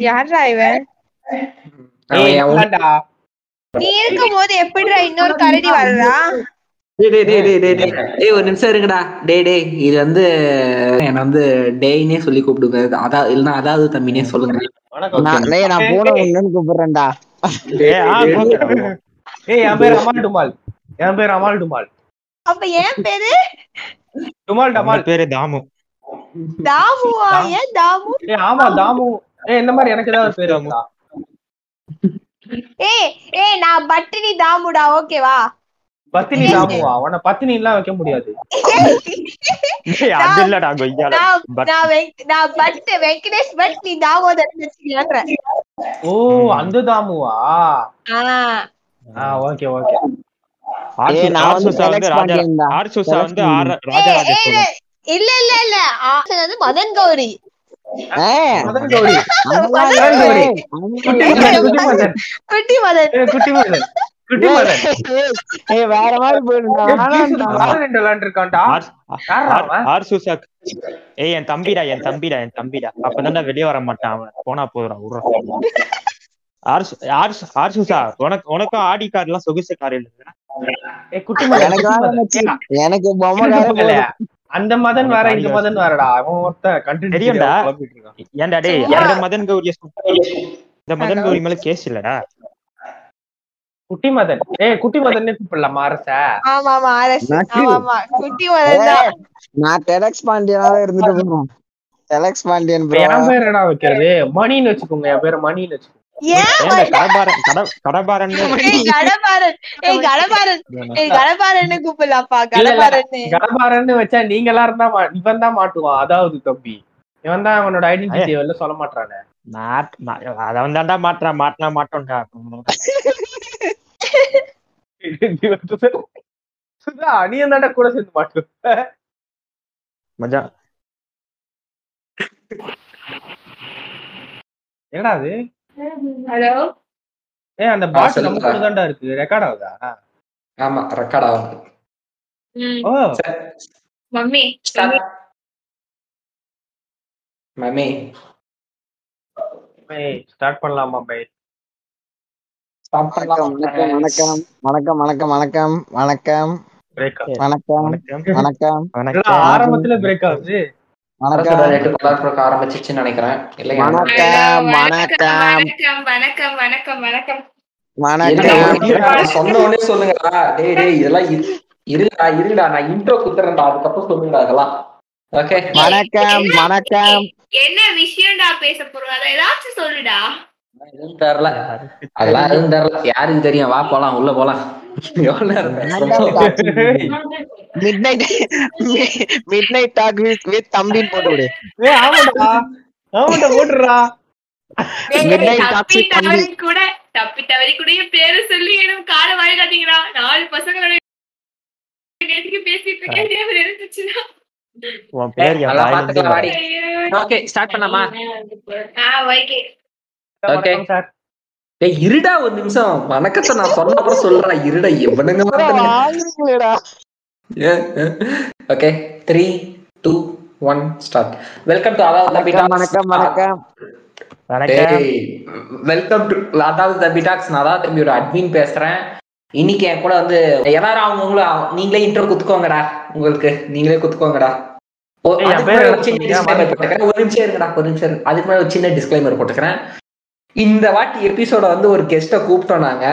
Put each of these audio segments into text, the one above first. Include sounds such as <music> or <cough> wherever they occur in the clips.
யாரா இவன். நீ இருக்கும் போது எப்படிடா இன்னொரு கரடி வர்றா? டேய் டேய் டேய் டேய் டேய் டேய். டேய் ஒரு நிமிஷம் இருங்கடா. டேய் டேய் இது வந்து என்ன வந்து டேய்னே சொல்லி கூப்பிடுங்க அதான் இல்லைன்னா அதாவது தம்பினே சொல்லுங்க. நான் போன ஒண்ணுன்னு கூப்பிடுறேன்டா. ஏய், ஆ, கூப்பிடுறேன். ஏய் என் பேர் அமால் டுமால். என் பேர் அமால் டுமால். அப்ப ஏன் பேரு? டுமால் டமால். பேரு தாமு. தாமுவா? ஏன் தாமு? ஏய் ஆமா தாமு. ஏய் இந்த மாதிரி எனக்கு ஏதாவது பேர் இருக்கா? ஏய் ஏய் நான் பட்டினி தாமுடா ஓகேவா பத்தினி தாமுவா? உன்னை பத்தினி எல்லாம் வைக்க முடியாது. ஏய், அது இல்லடா கொய்யால நான் பட்- வெங்கடேஷ் பட் நீ வச்சுக்கலான்றேன் ஓ அந்த தாமுவா? ஆஹ் ஆ ஓகே ஓகே இல்ல இல்ல இல்ல. வந்து மதன் கௌரி. குட்டி மதன் குட்டி மதன். குட்டி மதன். ஏய், வேற மாதிரி என் தம்பிடா என் தம்பிடா என் தம்பிடா. அப்பதான்டா வெளிய வர மாட்டான் அவன். போனா போதுடா விட்றா. ஆர்சு ஆர்சு ஆர்சுசா உனக்கு உனக்கும் ஆடி கார் எல்லாம் சொகுசு கார் இல்ல ஏய், குட்டி மதன் எனக்கு எனக்கு பொம்மை. அந்த மதன் வேற இந்த மதன் வேறடா. அவன் ஒருத்தன் கண்டென்ட் தெரியும்டா. இருக்கான் ஏன்டா டேய் இந்த மதன் கௌரிய இந்த மதன் கௌரி மேல கேஸ் இல்லடா. குட்டி மதன். ஏய் குட்டி மதன் கூப்பிடலாமா அரச? ஆமா ஆமா அரசு. ஆமா குட்டி மதன் தான். நான் டெலக்ஸ் பாண்டியனாவே இருந்துட்டு போறேன் டெலக்ஸ் பாண்டியன் bro. என் பேர் என்னடா வைக்கிறது? மணின்னு வச்சுக்கோங்க என் பேர் மணின்னு வச்சுக்கோங்க. வச்சா நீங்க எல்லாம் இருந்தா மா- இவன் தான் மாட்டுவான் அதாவது தம்பி. இவன் தான் அவனோட ஐடென்டிட்டி வெளில சொல்ல மாட்டானே மாட் மா- அத வந்தாண்டா மாட்டுறான் மாட்டினா மாட்டோம்டா. நீ தாண்டா கூட சேர்ந்து மாட்டு. மச்சான் என்னடா அது? ஹலோ? ஏய் அந்த பாட்டு சொல்லுங்க. நம்ம கூட தான்டா இருக்கு. ரெக்கார்ட் ஆகுதா? ஆமா ரெக்கார்ட் ஆகுது ஓ. மம்மி. மமே ஸ்டார்ட் பண்ணலாமா பை வணக்கம் வணக்கம். வணக்கம் வணக்கம் வணக்கம். வணக்கம். பிரேக் வணக்கம். வணக்கம். வணக்கம். வணக்கம் ஆரம்பத்துல பிரேக் ஆகுது. வணக்கம். ஆரம்பிச்சிச்சுன்னு நினைக்கிறேன். வணக்கம் வணக்கம் வணக்கம் வணக்கம் வணக்கம் சொன்ன உடனே சொல்லுங்கடா. டேய் டேய் இதெல்லாம் இரு- இருடா இருடா. நான் இன்ட்ரோ குத்துறேன்டா அதுக்கப்புறம் சொல்லுங்கடா அதெல்லாம் ஓகே வணக்கம் வணக்கம். என்ன விஷயம்டா பேச போறோம்? ஏதாச்சும் சொல்லுடா. எதுவும் தெரியல அதெல்லாம் எதுவும் தெரியல யாருக்கு தெரியும்? வா போலாம். உள்ள போலாம். தம்பின்னு போட்டு விடு ஏய் ஆமாடா. ஆமாடா போட்டுறா Midnight Talks with தம்பி. கூட தப்பி தவறி கூட என் பேரு சொல்லி எனக்கு கால வாயிடாதீங்களா நாலு பசங்களோட பேசிட்டு இருக்கேன். இருந்துச்சுன்னா. உன் பேர். ஓகே ஸ்டார்ட் பண்ணலாமா? ஓகே. இருடா ஒரு நிமிஷம். வணக்கத்தை நான் சொன்ன அப்புறம் சொல்றேன் இருடா எவனுங்க okay three two one start welcome to அதாவது வணக்கம் வணக்கம் வணக்கம். வெல்கம் டு அதாவது தம்பி டாக்ஸ் நான் அதாவது தம்பி ஒரு அட்மின் பேசுறேன். இன்னைக்கு என் கூட வந்து எல்லாரும் அவங்கவுங்களும் நீங்களே இன்ட்ரோ குத்துக்கோங்கடா. உங்களுக்கு நீங்களே குத்துக்கோங்கடா. ஒரு நிமிஷம் இருங்கடா ஒரு நிமிஷம். அதுக்கு முன்னாடி ஒரு சின்ன டிஸ்க்ளைமர் போட்டுக்கிறேன். இந்த வாட்டி எபிசோட வந்து ஒரு கெஸ்ட கூப்பிட்டோம் நாங்க.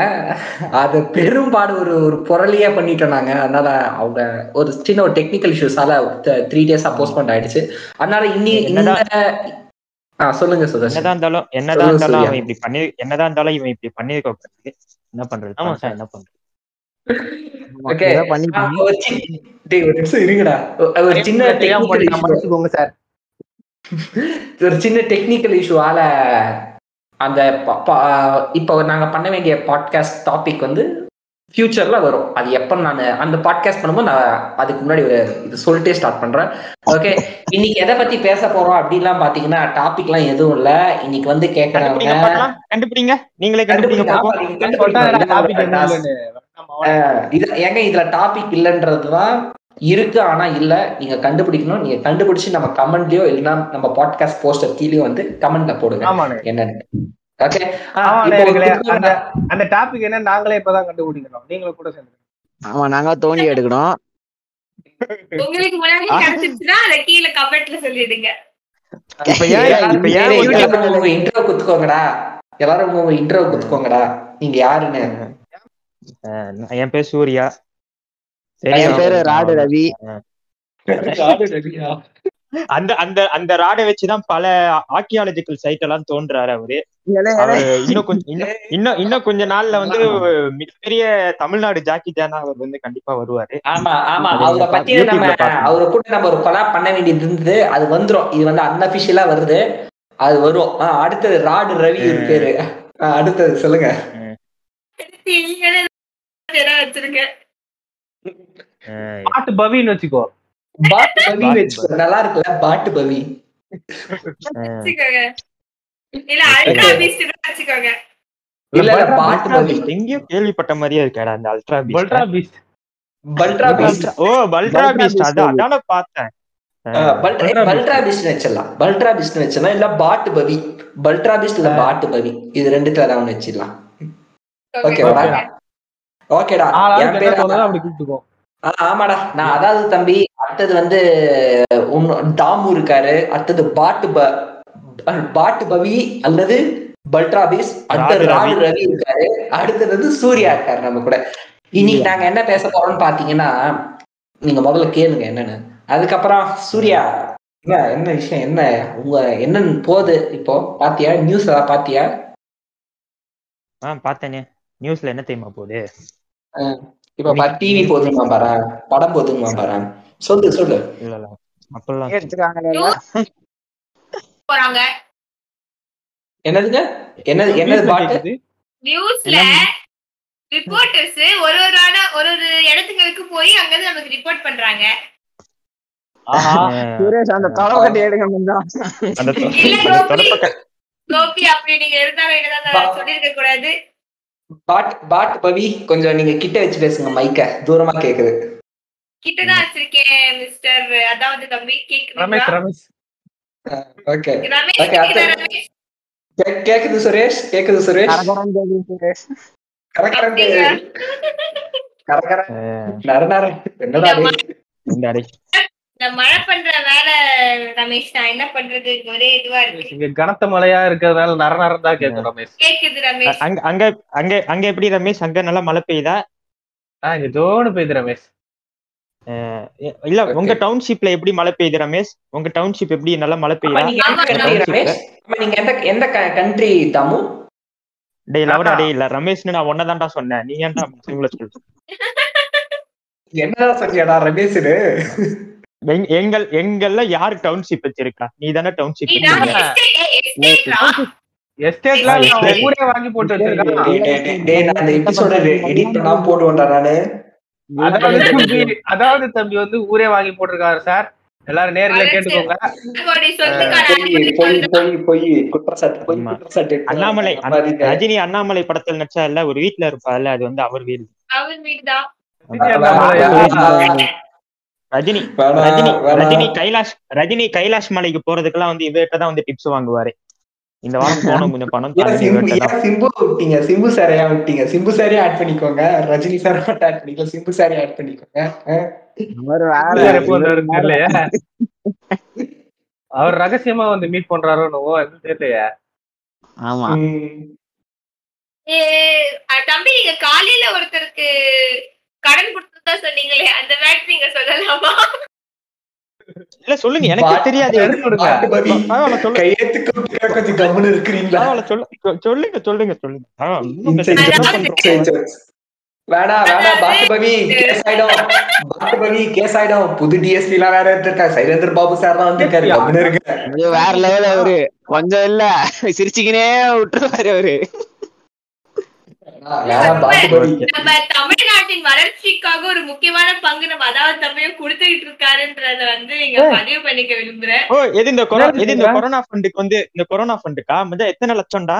அது பெரும்பாடு ஒரு ஒரு புரளியே பண்ணிட்டோம் நாங்க. அதனால அவங்க ஒரு சின்ன ஒரு டெக்னிக்கல் இஷ்யூஸால த்ரீ டேஸ் போஸ்ட்போன் ஆயிடுச்சு. அதனால இன்னி இந்த சொல்லுங்க சுதர்ஷன். என்னதான் இருந்தாலும் என்னதான் இருந்தாலும். அவன் இப்படி பண்ணி என்னதான் இருந்தாலும் இவன் இப்படி பண்ணிருக்க என்ன பண்றது? ஆமா சார். என்ன பண்றது? இருங்கடா. ஒரு- ஒரு சின்ன ஒரு சின்ன டெக்னிக்கல் இஷ்யூவால அந்த இப்போ நாங்க பண்ண வேண்டிய பாட்காஸ்ட் டாபிக் வந்து ஃபியூச்சர்ல வரும். அது எப்ப நான் அந்த பாட்காஸ்ட் பண்ணும்போது நான் அதுக்கு முன்னாடி ஒரு இது சொல்லிட்டே ஸ்டார்ட் பண்றேன். ஓகே இன்னைக்கு எதை பத்தி பேச போறோம் அப்படின்லாம் பாத்தீங்கன்னா டாபிக்லாம் எதுவும் இல்ல. இன்னைக்கு வந்து கேக்குறவங்க கண்டுபிடிங்க நீங்களே கண்டுபிடிங்க இது ஏங்க இதுல டாபிக் இல்லன்றதுதான் இருக்கு ஆனா இல்ல. நீங்க கண்டுபிடிக்கணும். நீங்க கண்டுபிடிச்சு நம்ம கமெண்ட்லயோ இல்லைன்னா நம்ம பாட்காஸ்ட் போஸ்டர் கீழேயோ வந்து கமெண்ட்ல போடுங்க. என்னன்னு. ஓகே அந்த டாபிக் என்ன நாங்களே இப்பதான் கண்டுபிடிக்கணும். நீங்களும் கூட சேர்ந்து. ஆமா நாங்க தோண்டி எடுக்கணும். உங்களுக்கு முன்னாடி கிடைச்சிச்சுன்னா அதை கீழே கமெண்ட்ல சொல்லிடுங்க. இப்ப ஏன் இப்ப ஏன் உங்க இன்ட்ரோ குத்துக்கோங்கடா. எல்லாரும் உங்க இன்ட்ரோ குத்துக்கோங்கடா. நீங்க யாருன்னு? என் பேர் சூர்யா. என் பேரு ராடு ரவி. அந்த அந்த அந்த ராடை வச்சுதான் பல ஆர்கியாலஜிக்கல் சைட் எல்லாம் தோன்றாரு அவரு. இன்னும் கொஞ்சம் இன்னும் இன்னும் கொஞ்ச நாள்ல வந்து மிகப்பெரிய தமிழ்நாடு ஜாக்கி ஜானா அவர் வந்து கண்டிப்பா வருவாரு. ஆமா ஆமா. அவரை பத்தி நம்ம. அவரை கூட நம்ம ஒரு கொலாப் பண்ண வேண்டியது இருந்தது. அது வந்துரும். இது வந்து அன்அபிஷியலா வருது. அது வரும். அடுத்தது ராடு ரவி பேரு அடுத்தது சொல்லுங்க நீங்களே பேரா வச்சிருக்க அஹ் பாட்டு பவின்னு வச்சுக்கோ. பாட்டு பவி. வச்சுக்கோ. நல்லா இருக்குல்ல பாட்டு பவி. அஹ் வச்சுக்கோங்க. இல்ல அல்ட்ரா பீஸ்ட் வச்சுக்கோங்க. இல்ல இல்ல பாட்டு பவி. எங்கேயோ கேள்விப்பட்ட மாதிரியே இருக்காடா அந்த அல்ட்ரா பல்ட்ரா பீஸ்ட். பீஸ்ட் பல்ட்ரா பீஸ்ட். ஓ பல்ட்ரா பீஸ்ட். Beast அதான் பார்த்தேன். பல்ட்ரா பல்ட்ரா பீஸ்ட் வச்சிடலாம். பல்ட்ரா பீஸ்ட் வச்சிடலாம். இல்ல பாட்டு பவி. பல்ட்ரா பீஸ்ட் இல்ல பாட்டு பவி. இது ரெண்டுத்துல ஏதாவது ஒண்ணு வச்சிடலாம். ஓகேவாடா ஓகேடா. என் பேரு அப்படி கூப்பிட்டுக்கோ. ஆமாடா. நான் அதாவது தம்பி அடுத்தது வந்து தாமு இருக்காரு. அடுத்தது பாட்டு ப பாட்டு பவி அல்லது பல்ட்ராபிஸ் அடுத்தது ராடு ரவி. இருக்காரு. அடுத்தது வந்து சூர்யா இருக்காரு நம்ம கூட. இன்னைக்கு நாங்க என்ன பேச போறோம்னு பாத்தீங்கன்னா நீங்க முதல்ல கேளுங்க என்னன்னு. அதுக்கப்புறம் சூர்யா என்ன என்ன விஷயம் என்ன உங்க என்னன்னு போகுது இப்போ? பாத்தியா? நியூஸ் பாத்தியா? ஆ பார்த்தேனே. நியூஸ்ல என்ன தெரியுமா போகுது? இப்ப டிவி போதுமா பாரு? படம் போதுமா பாரு? சொல்லு சொல்லு. இல்ல இல்ல. அப்பெல்லாம் போறாங்க. என்னதுங்க? என்னது என்னது பாட்டு. நியூஸ்ல ரிப்போர்ட்டர்ஸ் ஒரு ஒரு ஆனா ஒரு ஒரு இடத்துங்களுக்கு போய் அங்கிருந்து நமக்கு ரிப்போர்ட் பண்றாங்க. ஆஹா. அஹ் சுரேஷ் அந்த தொலை கட்டி எடுக்க முடியும் அந்த தொ- இல்ல அந்த கோபி. தொடப்ப க- கோபி அப்படி நீங்க இருந்தாலும் என்னதான் சொல்லிருக்க கூடாது. பாட் பாட் பவி கொஞ்சம் நீங்க கிட்ட வச்சு பேசுங்க மைக்க தூரமா கேக்குது. கிட்டதான் வச்சிருக்கேன் மிஸ்டர் அதாவது தம்பி ரமேஷ் கேக்குதுங்களா ரமேஷ் ஓகே கேக்குதா கேக்குது சுரேஷ்? கேக்குது சுரேஷ்? கரகரம் கேக்குது சுரேஷ். கரகரன் அப்படியா? கரகரன் அஹ் நர நர. என்னடா டேய்? இந்த அடை மழை பண்ற வேலை ரமேஷ் நான் என்ன பண்றது? ஒரே இதுவா இருக்கு. இங்க கனத்த மழையா இருக்கிறதுனால நர நரம் தான் கேட்கும் ரமேஷ். கேக்குது ரமேஷ். அங்க அங்க அங்க அங்க எப்படி ரமேஷ்? அங்க நல்லா மழை பெய்யுதா? ஆஹ் இங்க ஜோனு பெய்யுது ரமேஷ். இல்ல உங்க டவுன்ஷிப்ல எப்படி மழை பெய்யுது ரமேஷ்? உங்க டவுன்ஷிப் எப்படி நல்லா மழை பெய்யுதா? நீங்க எந்த ரமேஷ் எந்த எந்த கண்ட்ரி தாமு டேய் லவடா டேய் இல்ல ரமேஷ்னு நான் ஒன்னதான்டா சொன்னேன். நீ ஏன்டா சிங்கள என்னடா சொன்னியாடா ரமேஷ்னு? எங்கள் எங்கள்ல யாரு டவுன்ஷிப் வச்சிருக்கா? நீ தானே டவுன்ஷிப் நீ தான் estate- estate ரா. எஸ்டேட்ல ஆ, estate. ஊரே வாங்கி போட்டு வச்சிருக்கான். அதாவது தம்பி வந்து ஊரே வாங்கி போட்டிருக்காரு சார். எல்லாரும் நேர்ல கேட்டுக்கோங்க. அண்ணாமலை. ரஜினி அண்ணாமலை படத்துல நடிச்சா இல்ல? ஒரு வீட்ல இருப்பார்ல அது வந்து அவர் வீடு. அவர் வீடுதான் ரஜினி ரஜினி. ரஜினி கைலாஷ் ரஜினி கைலாஷ் மலைக்கு போறதுக்கெல்லாம் வந்து இவர்கிட்ட தான் வந்து டிப்ஸ் வாங்குவாரு. இந்த வாரம் <laughs> போனோம் கொஞ்சம் பணம் சிம்பு விட்டீங்க? சிம்பு சார் ஏன் விட்டீங்க? சிம்பு சாரே ஆட் பண்ணிக்கோங்க. ரஜினி சார் மட்டும் ஆட் பண்ணிக்கல சிம்பு சாரே ஆட் பண்ணிக்கோங்க. <laughs> அவர் ரகசியமா வந்து மீட் பண்றாரோ தெரியலையே. ஆமா. தம்பி நீங்க காலையில ஒருத்தருக்கு கடன் சொன்னீங்களே அந்த வேட் நீங்க சொல்லலாமா? இல்ல சொல்லுங்க எனக்கு தெரியாது. சொல்லுங்க. சொல்லுங்க சொல்லுங்க சொல்லுங்க. ஆ, இன்னும் Inside பேசுங்க. jokes, அதாவது- inside jokes. வேணாம் வேணாம் பாட்டு பவி கேஸ் ஆயிடும். பாட்டு பவி கேஸ் ஆயிடும். புது டிஎஸ்பி எல்லாம் வேற இருந்திருக்கா சைலேந்திர பாபு சார் தான் வந்திருக்காரு? கம்முன்னு இருங்க. அது வேற லெவல் அவரு. கொஞ்சம் இல்ல. சிரிச்சுக்கினே விட்டுருவாரு அவரு வேணாம், வேணாம் பாட்டு பவி நம்ம தமிழ்நாட்டின் வளர்ச்சிக்காக ஒரு முக்கியமான பங்கு நம்ம அதாவது தமிழ் கொடுத்துக்கிட்டு இருக்காருன்றத வந்து நீங்க பதிவு பண்ணிக்க விரும்புறேன். ஓ எது இந்த கொரோனா எது இந்த? கொரோனா ஃபண்டுக்கு வந்து இந்த கொரோனா ஃபண்டுக்கா? மச்சான் எத்தனை லட்சம்டா?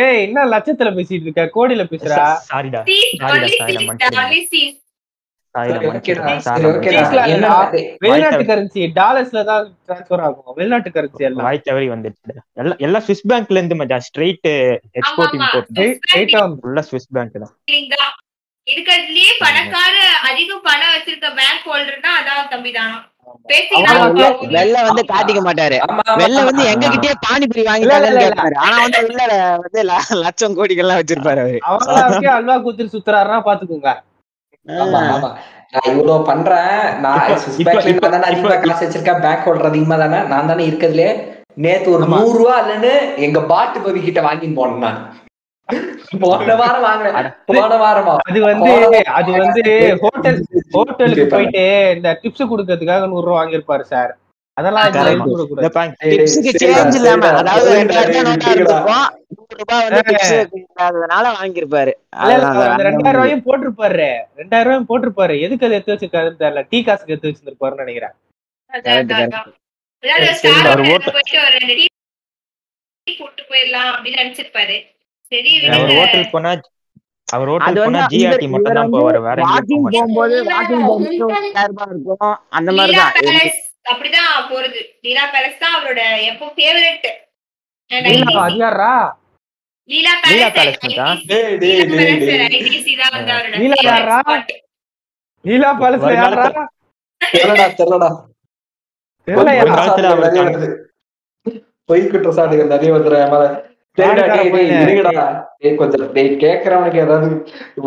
ஏய் என்ன லட்சத்துல பேசிட்டு இருக்க? கோடியில பேசுறா? சாரிடா. சாரிடா, சாரிடா, வெளிநாட்டு கரன்சி டாலர்ஸ்ல தான் டிரான்ஸ்ஃபர் ஆகும். வெளிநாட்டு கரன்சி எல்லாம். வாய் தவறி வந்துடுச்சு எல்லாம் எல்லாம் சுவிஸ் பேங்க்ல இருந்து மச்சா ஸ்ட்ரெயிட் எக்ஸ்போர்ட். இம்போர்ட் வந்து- ஃபுல்லா பேங்க் தான்? இருக்கிறதுலயே பணக்கார அதிகம் பணம் வச்சிருக்க பேங்க் ஹோல்டர்னா அதான் தம்பி தானா அவன் வெளில வந்து- காட்டிக்க மாட்டாரு. வெளில வந்து. எங்க கிட்டயே பானிபூரி வாங்கிட்டாங்கன்னு கேட்பாரு ஆனா வந்து உள்ள வந்து லட்சம் கோடிகள்லாம் வச்சிருப்பாரு அவரு. அல்வா குத்துட்டு சுத்துறாருன்னா பாத்துக்கோங்க. ஆமா, ஆமா. நான் இவ்வளவு பண்றேன். நான் அதிகமா காசு வச்சிருக்கேன். பேங்க் ஹோல்டர் அதிகமா தானே? நான் தானே இருக்கிறதுலே நேத்து ஒரு. நூறு ரூபா இல்லைன்னு எங்க பாட்டு பவி கிட்ட வாங்கின்னு போனேன் நான். போன வாரம் வாங்கினேன். போன வாரமா. அது வந்து அது வந்து ஹோட்டல் <laughs> ஹோட்டலுக்கு போயிட்டு இந்த டிப்ஸ் கொடுக்கறதுக்காக நூறு ரூபா வாங்கியிருப்பாரு சார். அதெல்லாம் சேஞ்ச் இல்லாம அதாவது ரெண்டாயிரம் டேய், நோட்டா விட்டுடுடா. இருந்திருக்கும் நூறு ரூபாய் வந்து டிப்ஸ் இல்லாததுனால வாங்கியிருப்பாரு. இல்ல, இல்ல, அதுதான் அந்த ரெண்டாயிரம் ரூபாயும் போட்டிருப்பாரு. ரெண்டாயிரம் ரூபாயும் போட்டிருப்பாரு. எதுக்கு அதை எடுத்து வச்சிருக்காருன்னு தெரியல டீ காசுக்கு எடுத்து வச்சிருப்பாருன்னு நினைக்கிறேன். ஹோட்டல் போனா அவர் ஹோட்டல் போனா ஜிஆர்டி மட்டும் தான் போவாரு வேற வாக்கிங். போகும்போது வாக்கிங் போகும்போது ரெண்டாயிரம் ரூபாய் இருக்கும். அந்த லீலா மாதிரிதான். பேலஸ் அப்படிதான் போறது லீலா பேலஸ் தான் அவரோட எப்போ ஃபேவரட் லீலா, அது யாரா லீலா லீலா பேலஸ் பேலஸ் மச்சான். டேய், டேய், டேய், டேய். ஐடிசி தான் வந்து அவரோட லீலா favorite யாரா? spot. லீலா பாலஸ்ல யாரா தெரியலடா தெரியலடா தெரியலையா ஒரு காலத்துல அவர் நிறைய வருது பொய் குற்றச்சாட்டுகள் நிறைய வந்துடும் என் மேல சரிடா, யாருக்கார டேய், டேய், பையன்? இருங்கடா. டேய், கொஞ்சம் டேய், கேக்குறவனுக்கு ஏதாவது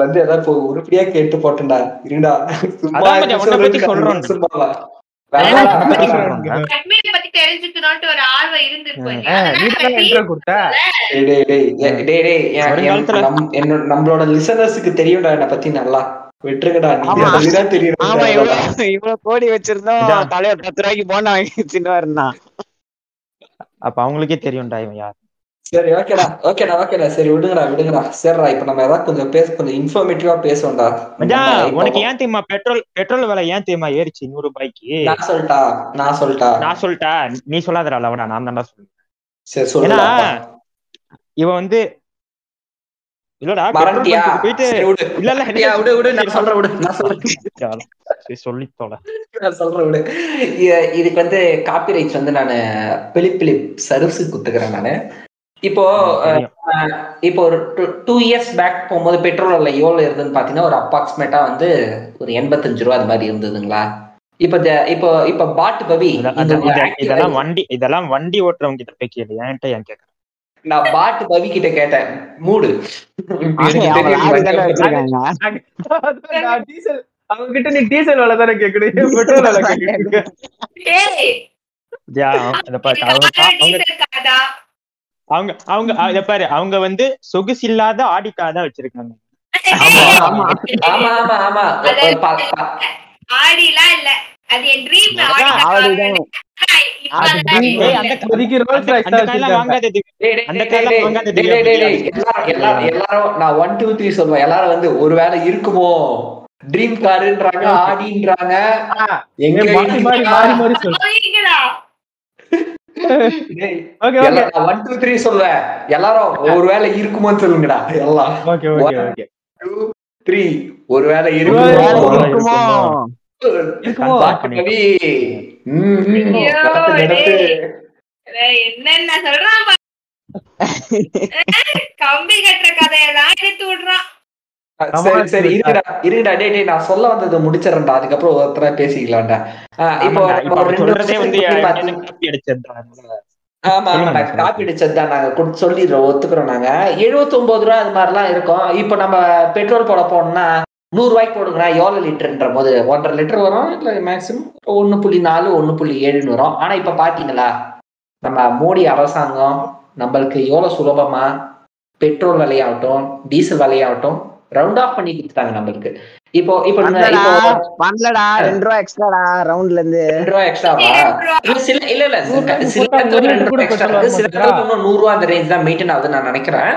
வந்து ஏதாவது உருப்படியா கேட்டு சும்மா இருக்காது, சொல்றோம். சும்மா நம்மளோட லிசனர்ஸுக்கு தெரியும்டா என்னை பத்தி நல்லா. விட்டுருங்கடா நீங்க ஆமா. சொல்லிதான் தெரியும் ஆமா இவ்வளவு இவ்வளவு கோடி வச்சிருந்தோம். தலைவர் பத்து ரூபாய்க்கு போனா வாங்கி சின்னவர்னா அப்ப அவங்களுக்கே தெரியும்டா இவன் யார். சரி ஓகேடா ஓகேடா ஓகேடா சரி விடுங்கடா விடுங்கடா. சரிடா இப்ப நம்ம ஏதாவது கொஞ்சம் பேச கொஞ்சம் இன்ஃபர்மேட்டிவா பேசுவோம்டா. உனக்கு ஏன் தெரியுமா? பெட்ரோல் பெட்ரோல் விலை ஏன் தெரியுமா ஏறிச்சு நூறு ரூபாய்க்கு? நான் சொல்லிட்டா நான் சொல்லிட்டா. நான் சொல்லிட்டா. நீ சொல்லாதடா லவடா நான் தான்டா சொல்லுவேன் சரி ஏன்னா சொல்லுடா இவன் வந்து இல்லடா போயிட்டு இல்ல இல்ல விடு விடு. நான் சொல்றேன் விடு. நான் சொல்றேன். சரி, சொல்லி நான் சொல்றேன் விடு. இதுக்கு வந்து காப்பி ரைட்ஸ் வந்து நான் பிலிப் பிலிப் சர்வீஸ் குத்துக்கிறேன் நானு. இப்போ இப்போ ஒரு டூ இயர்ஸ் பேக் போகும்போது பெட்ரோல் விலை எவ்வளவு இருந்ததுன்னு பாத்தீங்கன்னா ஒரு அப்ராக்சிமேட்டா வந்து ஒரு எண்பத்தஞ்சு ரூபா அது மாதிரி இருந்ததுங்களா? இப்போ இப்போ இப்போ பாட்டு பவி இதெல்லாம் வண்டி இதெல்லாம் வண்டி ஓட்டுறவங்க கிட்ட போய் கேளு என்கிட்ட ஏன் கேக்குறேன் நான் பாட்டு பவி கிட்ட கேட்டேன் மூடு. அவங்க கிட்ட நீ டீசல் விலை தானே கேக்குறீங்க பெட்ரோல் விலை கேக்குறீங்க அவங்க அவங்க இத பாரு அவங்க வந்து சொகுசு இல்லாத ஆடி கார் தான் வச்சிருக்காங்க ஆடிலாம் இல்ல. அது என் ட்ரீம். எல்லாரும் நான் ஒன் டூ த்ரீ சொல்லுவேன். எல்லாரும் வந்து ஒருவேளை இருக்குமோ? ட்ரீம் காருன்றாங்க ஆடின்றாங்க. எங்க மாறி மாறி மாறி மாறி சொல்லு ஒன் டூ த்ரீ சொல்லுவேன் எல்லாரும் ஒருவேளை இருக்குமோன்னு சொல்லுங்கடா எல்லாம். Okay okay okay two three இருக்குமோ? வேலை இருக்குமோ? என்னென்ன சொல்றான். <laughs> கம்பி கட்டுற கதையெல்லாம் எடுத்து விடுறான். சரி சரி இருங்கடா இருங்கடா டேய் டேய் நான் சொல்ல வந்ததை முடிச்சிடறேன்டா. அதுக்கப்புறம் ஒருத்தரா பேசிக்கலாம்டா. இப்போ ஆமா ஆமா. காப்பி அடிச்சது தான் நாங்க சொல்லிடுறோம் ஒத்துக்கிறோம் நாங்க. 79 ரூபா அது மாதிரிலாம் இருக்கும். இப்போ நம்ம பெட்ரோல் போட போனோம்னா நூறு ரூபாய்க்கு போடுங்க எவ்வளவு லிட்டர்ன்ற போது? ஒன்றரை லிட்டர் வரும் இல்ல மேக்ஸிமம் ஒண்ணு புள்ளி நாலு ஒண்ணு புள்ளி ஏழுன்னு வரும். ஆனா இப்ப பாத்தீங்களா? நம்ம மோடி அரசாங்கம் நம்மளுக்கு எவ்வளவு சுலபமா பெட்ரோல் விலையாகட்டும் டீசல் விலையாகட்டும் ரவுண்ட் ஆஃப் பண்ணி கொடுத்துட்டாங்க நம்மளுக்கு இப்போ இப்போ பண்ணலடா ரெண்டு ரூபா எக்ஸ்ட்ராடா ரவுண்ட்ல இருந்து ரெண்டு ரூபா எக்ஸ்ட்ராவா ரூபா. சில இல்ல இல்ல சில ரெண்டு ரூபா. சில இன்னும் நூறு ரூபா அந்த ரேஞ்ச் தான் மெயின்டைன் ஆகுது நான் நினைக்கிறேன்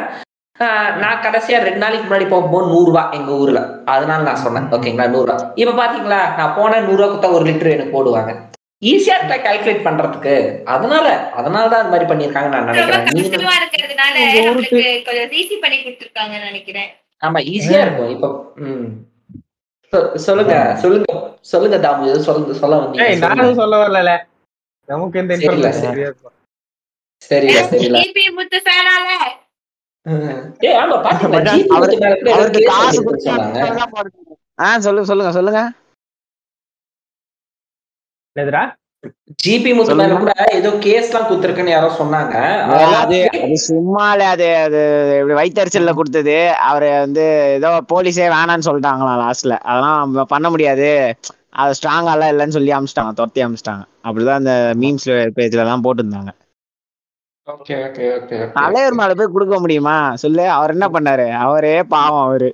ஆஹ் நான் கடைசியா ரெண்டு நாளைக்கு முன்னாடி போகும்போது நூறு ரூபாய் எங்க ஊர்ல அதனால நான் சொன்னேன் ஓகேங்களா நூறு ரூபாய் இப்ப பாத்தீங்களா நான் போனேன் நூறு ரூபா கொடுத்தா ஒரு லிட்டர் எனக்கு போடுவாங்க ஈஸியா இருக்கா கால்குலேட் பண்றதுக்கு அதனால அதனால தான் அது மாதிரி பண்ணிருக்காங்க நான் ரொம்ப நினைக்கிறேன் ஆமா ஈஸியா இருக்கும். இப்ப ம். சொல்லுங்க சொல்லுங்க சொல்லுங்க தாமு. ஏதோ சொல்லுங்க சொல்ல வந்தீங்க. நானும் சொல்ல வரல நமக்கு இந்த இன்ஃபர்மேஷன் சரி. சரில டிபி முத்து ஃபேனால ஏய் ஆமா பாத்தீங்களா? மச்சான், ஜிபி அவரு- முத்து மேல கூட ஏதோ அவருக்கு காசு இருக்குன்னு சொன்னாங்க கொடுத்து ஆ சொல்லுங்க சொல்லுங்க சொல்லுங்க. என்னதுடா? ஜிபி முத்து மேல கூட ஏதோ கேஸ் எல்லாம் குடுத்திருக்குன்னு யாரோ சொன்னாங்க. அது சும்மால அது அது இப்படி வயிற்றுச்சல்ல கொடுத்தது. அவரு வந்து ஏதோ போலீஸே வேணான்னு சொல்லிட்டாங்களாம் லாஸ்ட்ல அதெல்லாம் பண்ண முடியாது. அது ஸ்ட்ராங்கா எல்லாம் இல்லைன்னு சொல்லி அமிச்சிட்டாங்க துரத்தி அமிச்சிட்டாங்க. அப்படிதான் அந்த மீம்ஸ் பேஜ்ல எல்லாம் போட்டிருந்தாங்க. தலைவர் மேல போய் கொடுக்க முடியுமா? சொல்லு அவர் என்ன பண்ணாரு? அவரே பாவம் அவரு.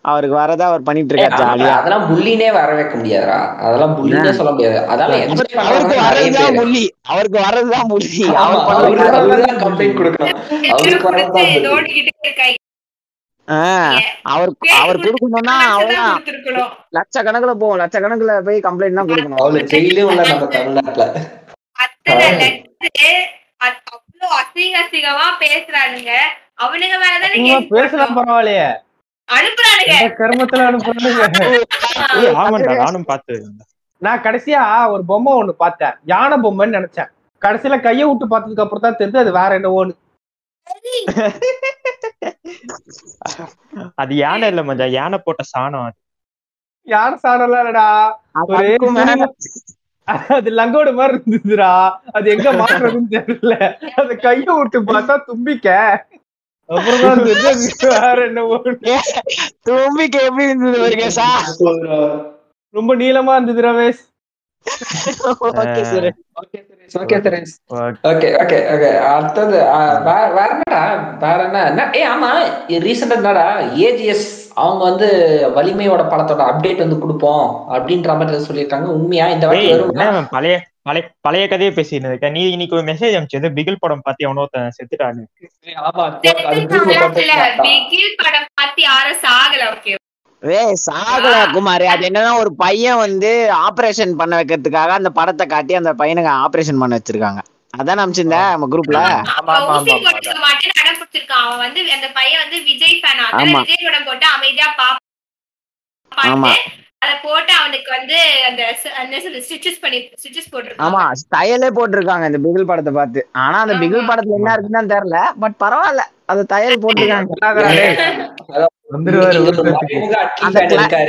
அவருக்கு வரதா அவர் பண்ணிட்டு இருக்காரு ஜாலியா. அதெல்லாம் புள்ளினே வர வைக்க முடியாதுடா. அதெல்லாம் புள்ளினே சொல்ல முடியாது. அதெல்லாம் அவருக்கு பேர். புள்ளி. அவருக்கு வர்றதுதான் புள்ளி. அவர் பண்ண அவரு- அவருதான் கம்ப்ளைண்ட் கொடுக்கணும். அவருக்கு ஆஹ் அவர் அவர் கொடுக்கணும்னா கொடுத்துருக்கணும். லட்சக்கணக்குல போகும் லட்சக்கணக்குல போய் கம்ப்ளைண்ட் தான் கொடுக்கணும். அவ்வளவு ஜெயிலும் இல்ல நம்ம தமிழ்நாட்டுல. அவ்வளவு அசிங்க அசிங்கமா பேசுறானுங்க. அவனுங்க மேலதானே பேசலாம். பரவாயில்லையே. அனுப்புறானுங்க. கர்மத்துல அனுப்புறானுங்க? <laughs> ஆமாண்டா நானும் நான் கடைசியா ஒரு பொம்மை ஒண்ணு பார்த்தேன். யானை பொம்மைன்னு நினைச்சேன். கடைசியில கையை விட்டு பார்த்ததுக்கு அப்புறம் தான் தெரிஞ்சு அது வேற என்னவோன்னு அது யானை இல்ல மச்சான் யானை போட்ட சாணம் அது. யானை சாணம்லாம் இல்லடா? அது லங்கோடு மாதிரி இருந்ததுடா. அது எங்க மாட்டுறதுன்னு தெரியல. <laughs> அது கைய விட்டு பார்த்தா தும்பிக்க. ரொம்ப நீளமா இருந்தது Ramesh. Okay sir. Okay Suresh Okay. Okay okay okay. அடுத்தது வேற என்னடா? வேற என்ன? ஏ ஆமா ரீசெண்டா என்னடா? ஏஜிஎஸ் அவங்க வந்து வலிமையோட படத்தோட அப்டேட் வந்து கொடுப்போம் அப்படின்ற மாதிரி சொல்லியிருக்காங்க. உண்மையா? இந்த வாட்டி பழைய பழைய பழைய கதையை பேசிட்டு இருக்க நீ இன்னைக்கு ஒரு மெசேஜ் அனுப்பிச்சது பிகில் படம் பார்த்து எவனோ செத்துட்டான்னு. பிகில் படம் பார்த்து யாரும் சாகல ஓகே சாகல குமார். அது என்னன்னா ஒரு பையன் வந்து ஆபரேஷன் பண்ண வைக்கிறதுக்காக அந்த படத்தை காட்டி அந்த பையனுக்கு ஆபரேஷன் பண்ண வச்சிருக்காங்க. அதான் அனுப்பிச்சிருந்தேன் நம்ம குரூப்ல ஆமா, அவன் வந்து அந்த பையன் வந்து விஜய் ஃபேன் ஆமா. விஜய் படம் போட்டு அமைதியா ஆமா. அத போட்டு அவனுக்கு வந்து அந்த ச- என்ன சொல்றது ஸ்டிச்சஸ் பண்ணி ஸ்டிச்சஸ் போட்டிருக்கான் ஆமா தையலே போட்டிருக்காங்க இந்த பிகில் படத்தை பார்த்து. ஆனா அந்த பிகில். படத்துல என்ன இருக்குன்னு தெரியல பட் பரவாயில்ல அது தையல் போட்டிருக்காங்க. இருக்காரு.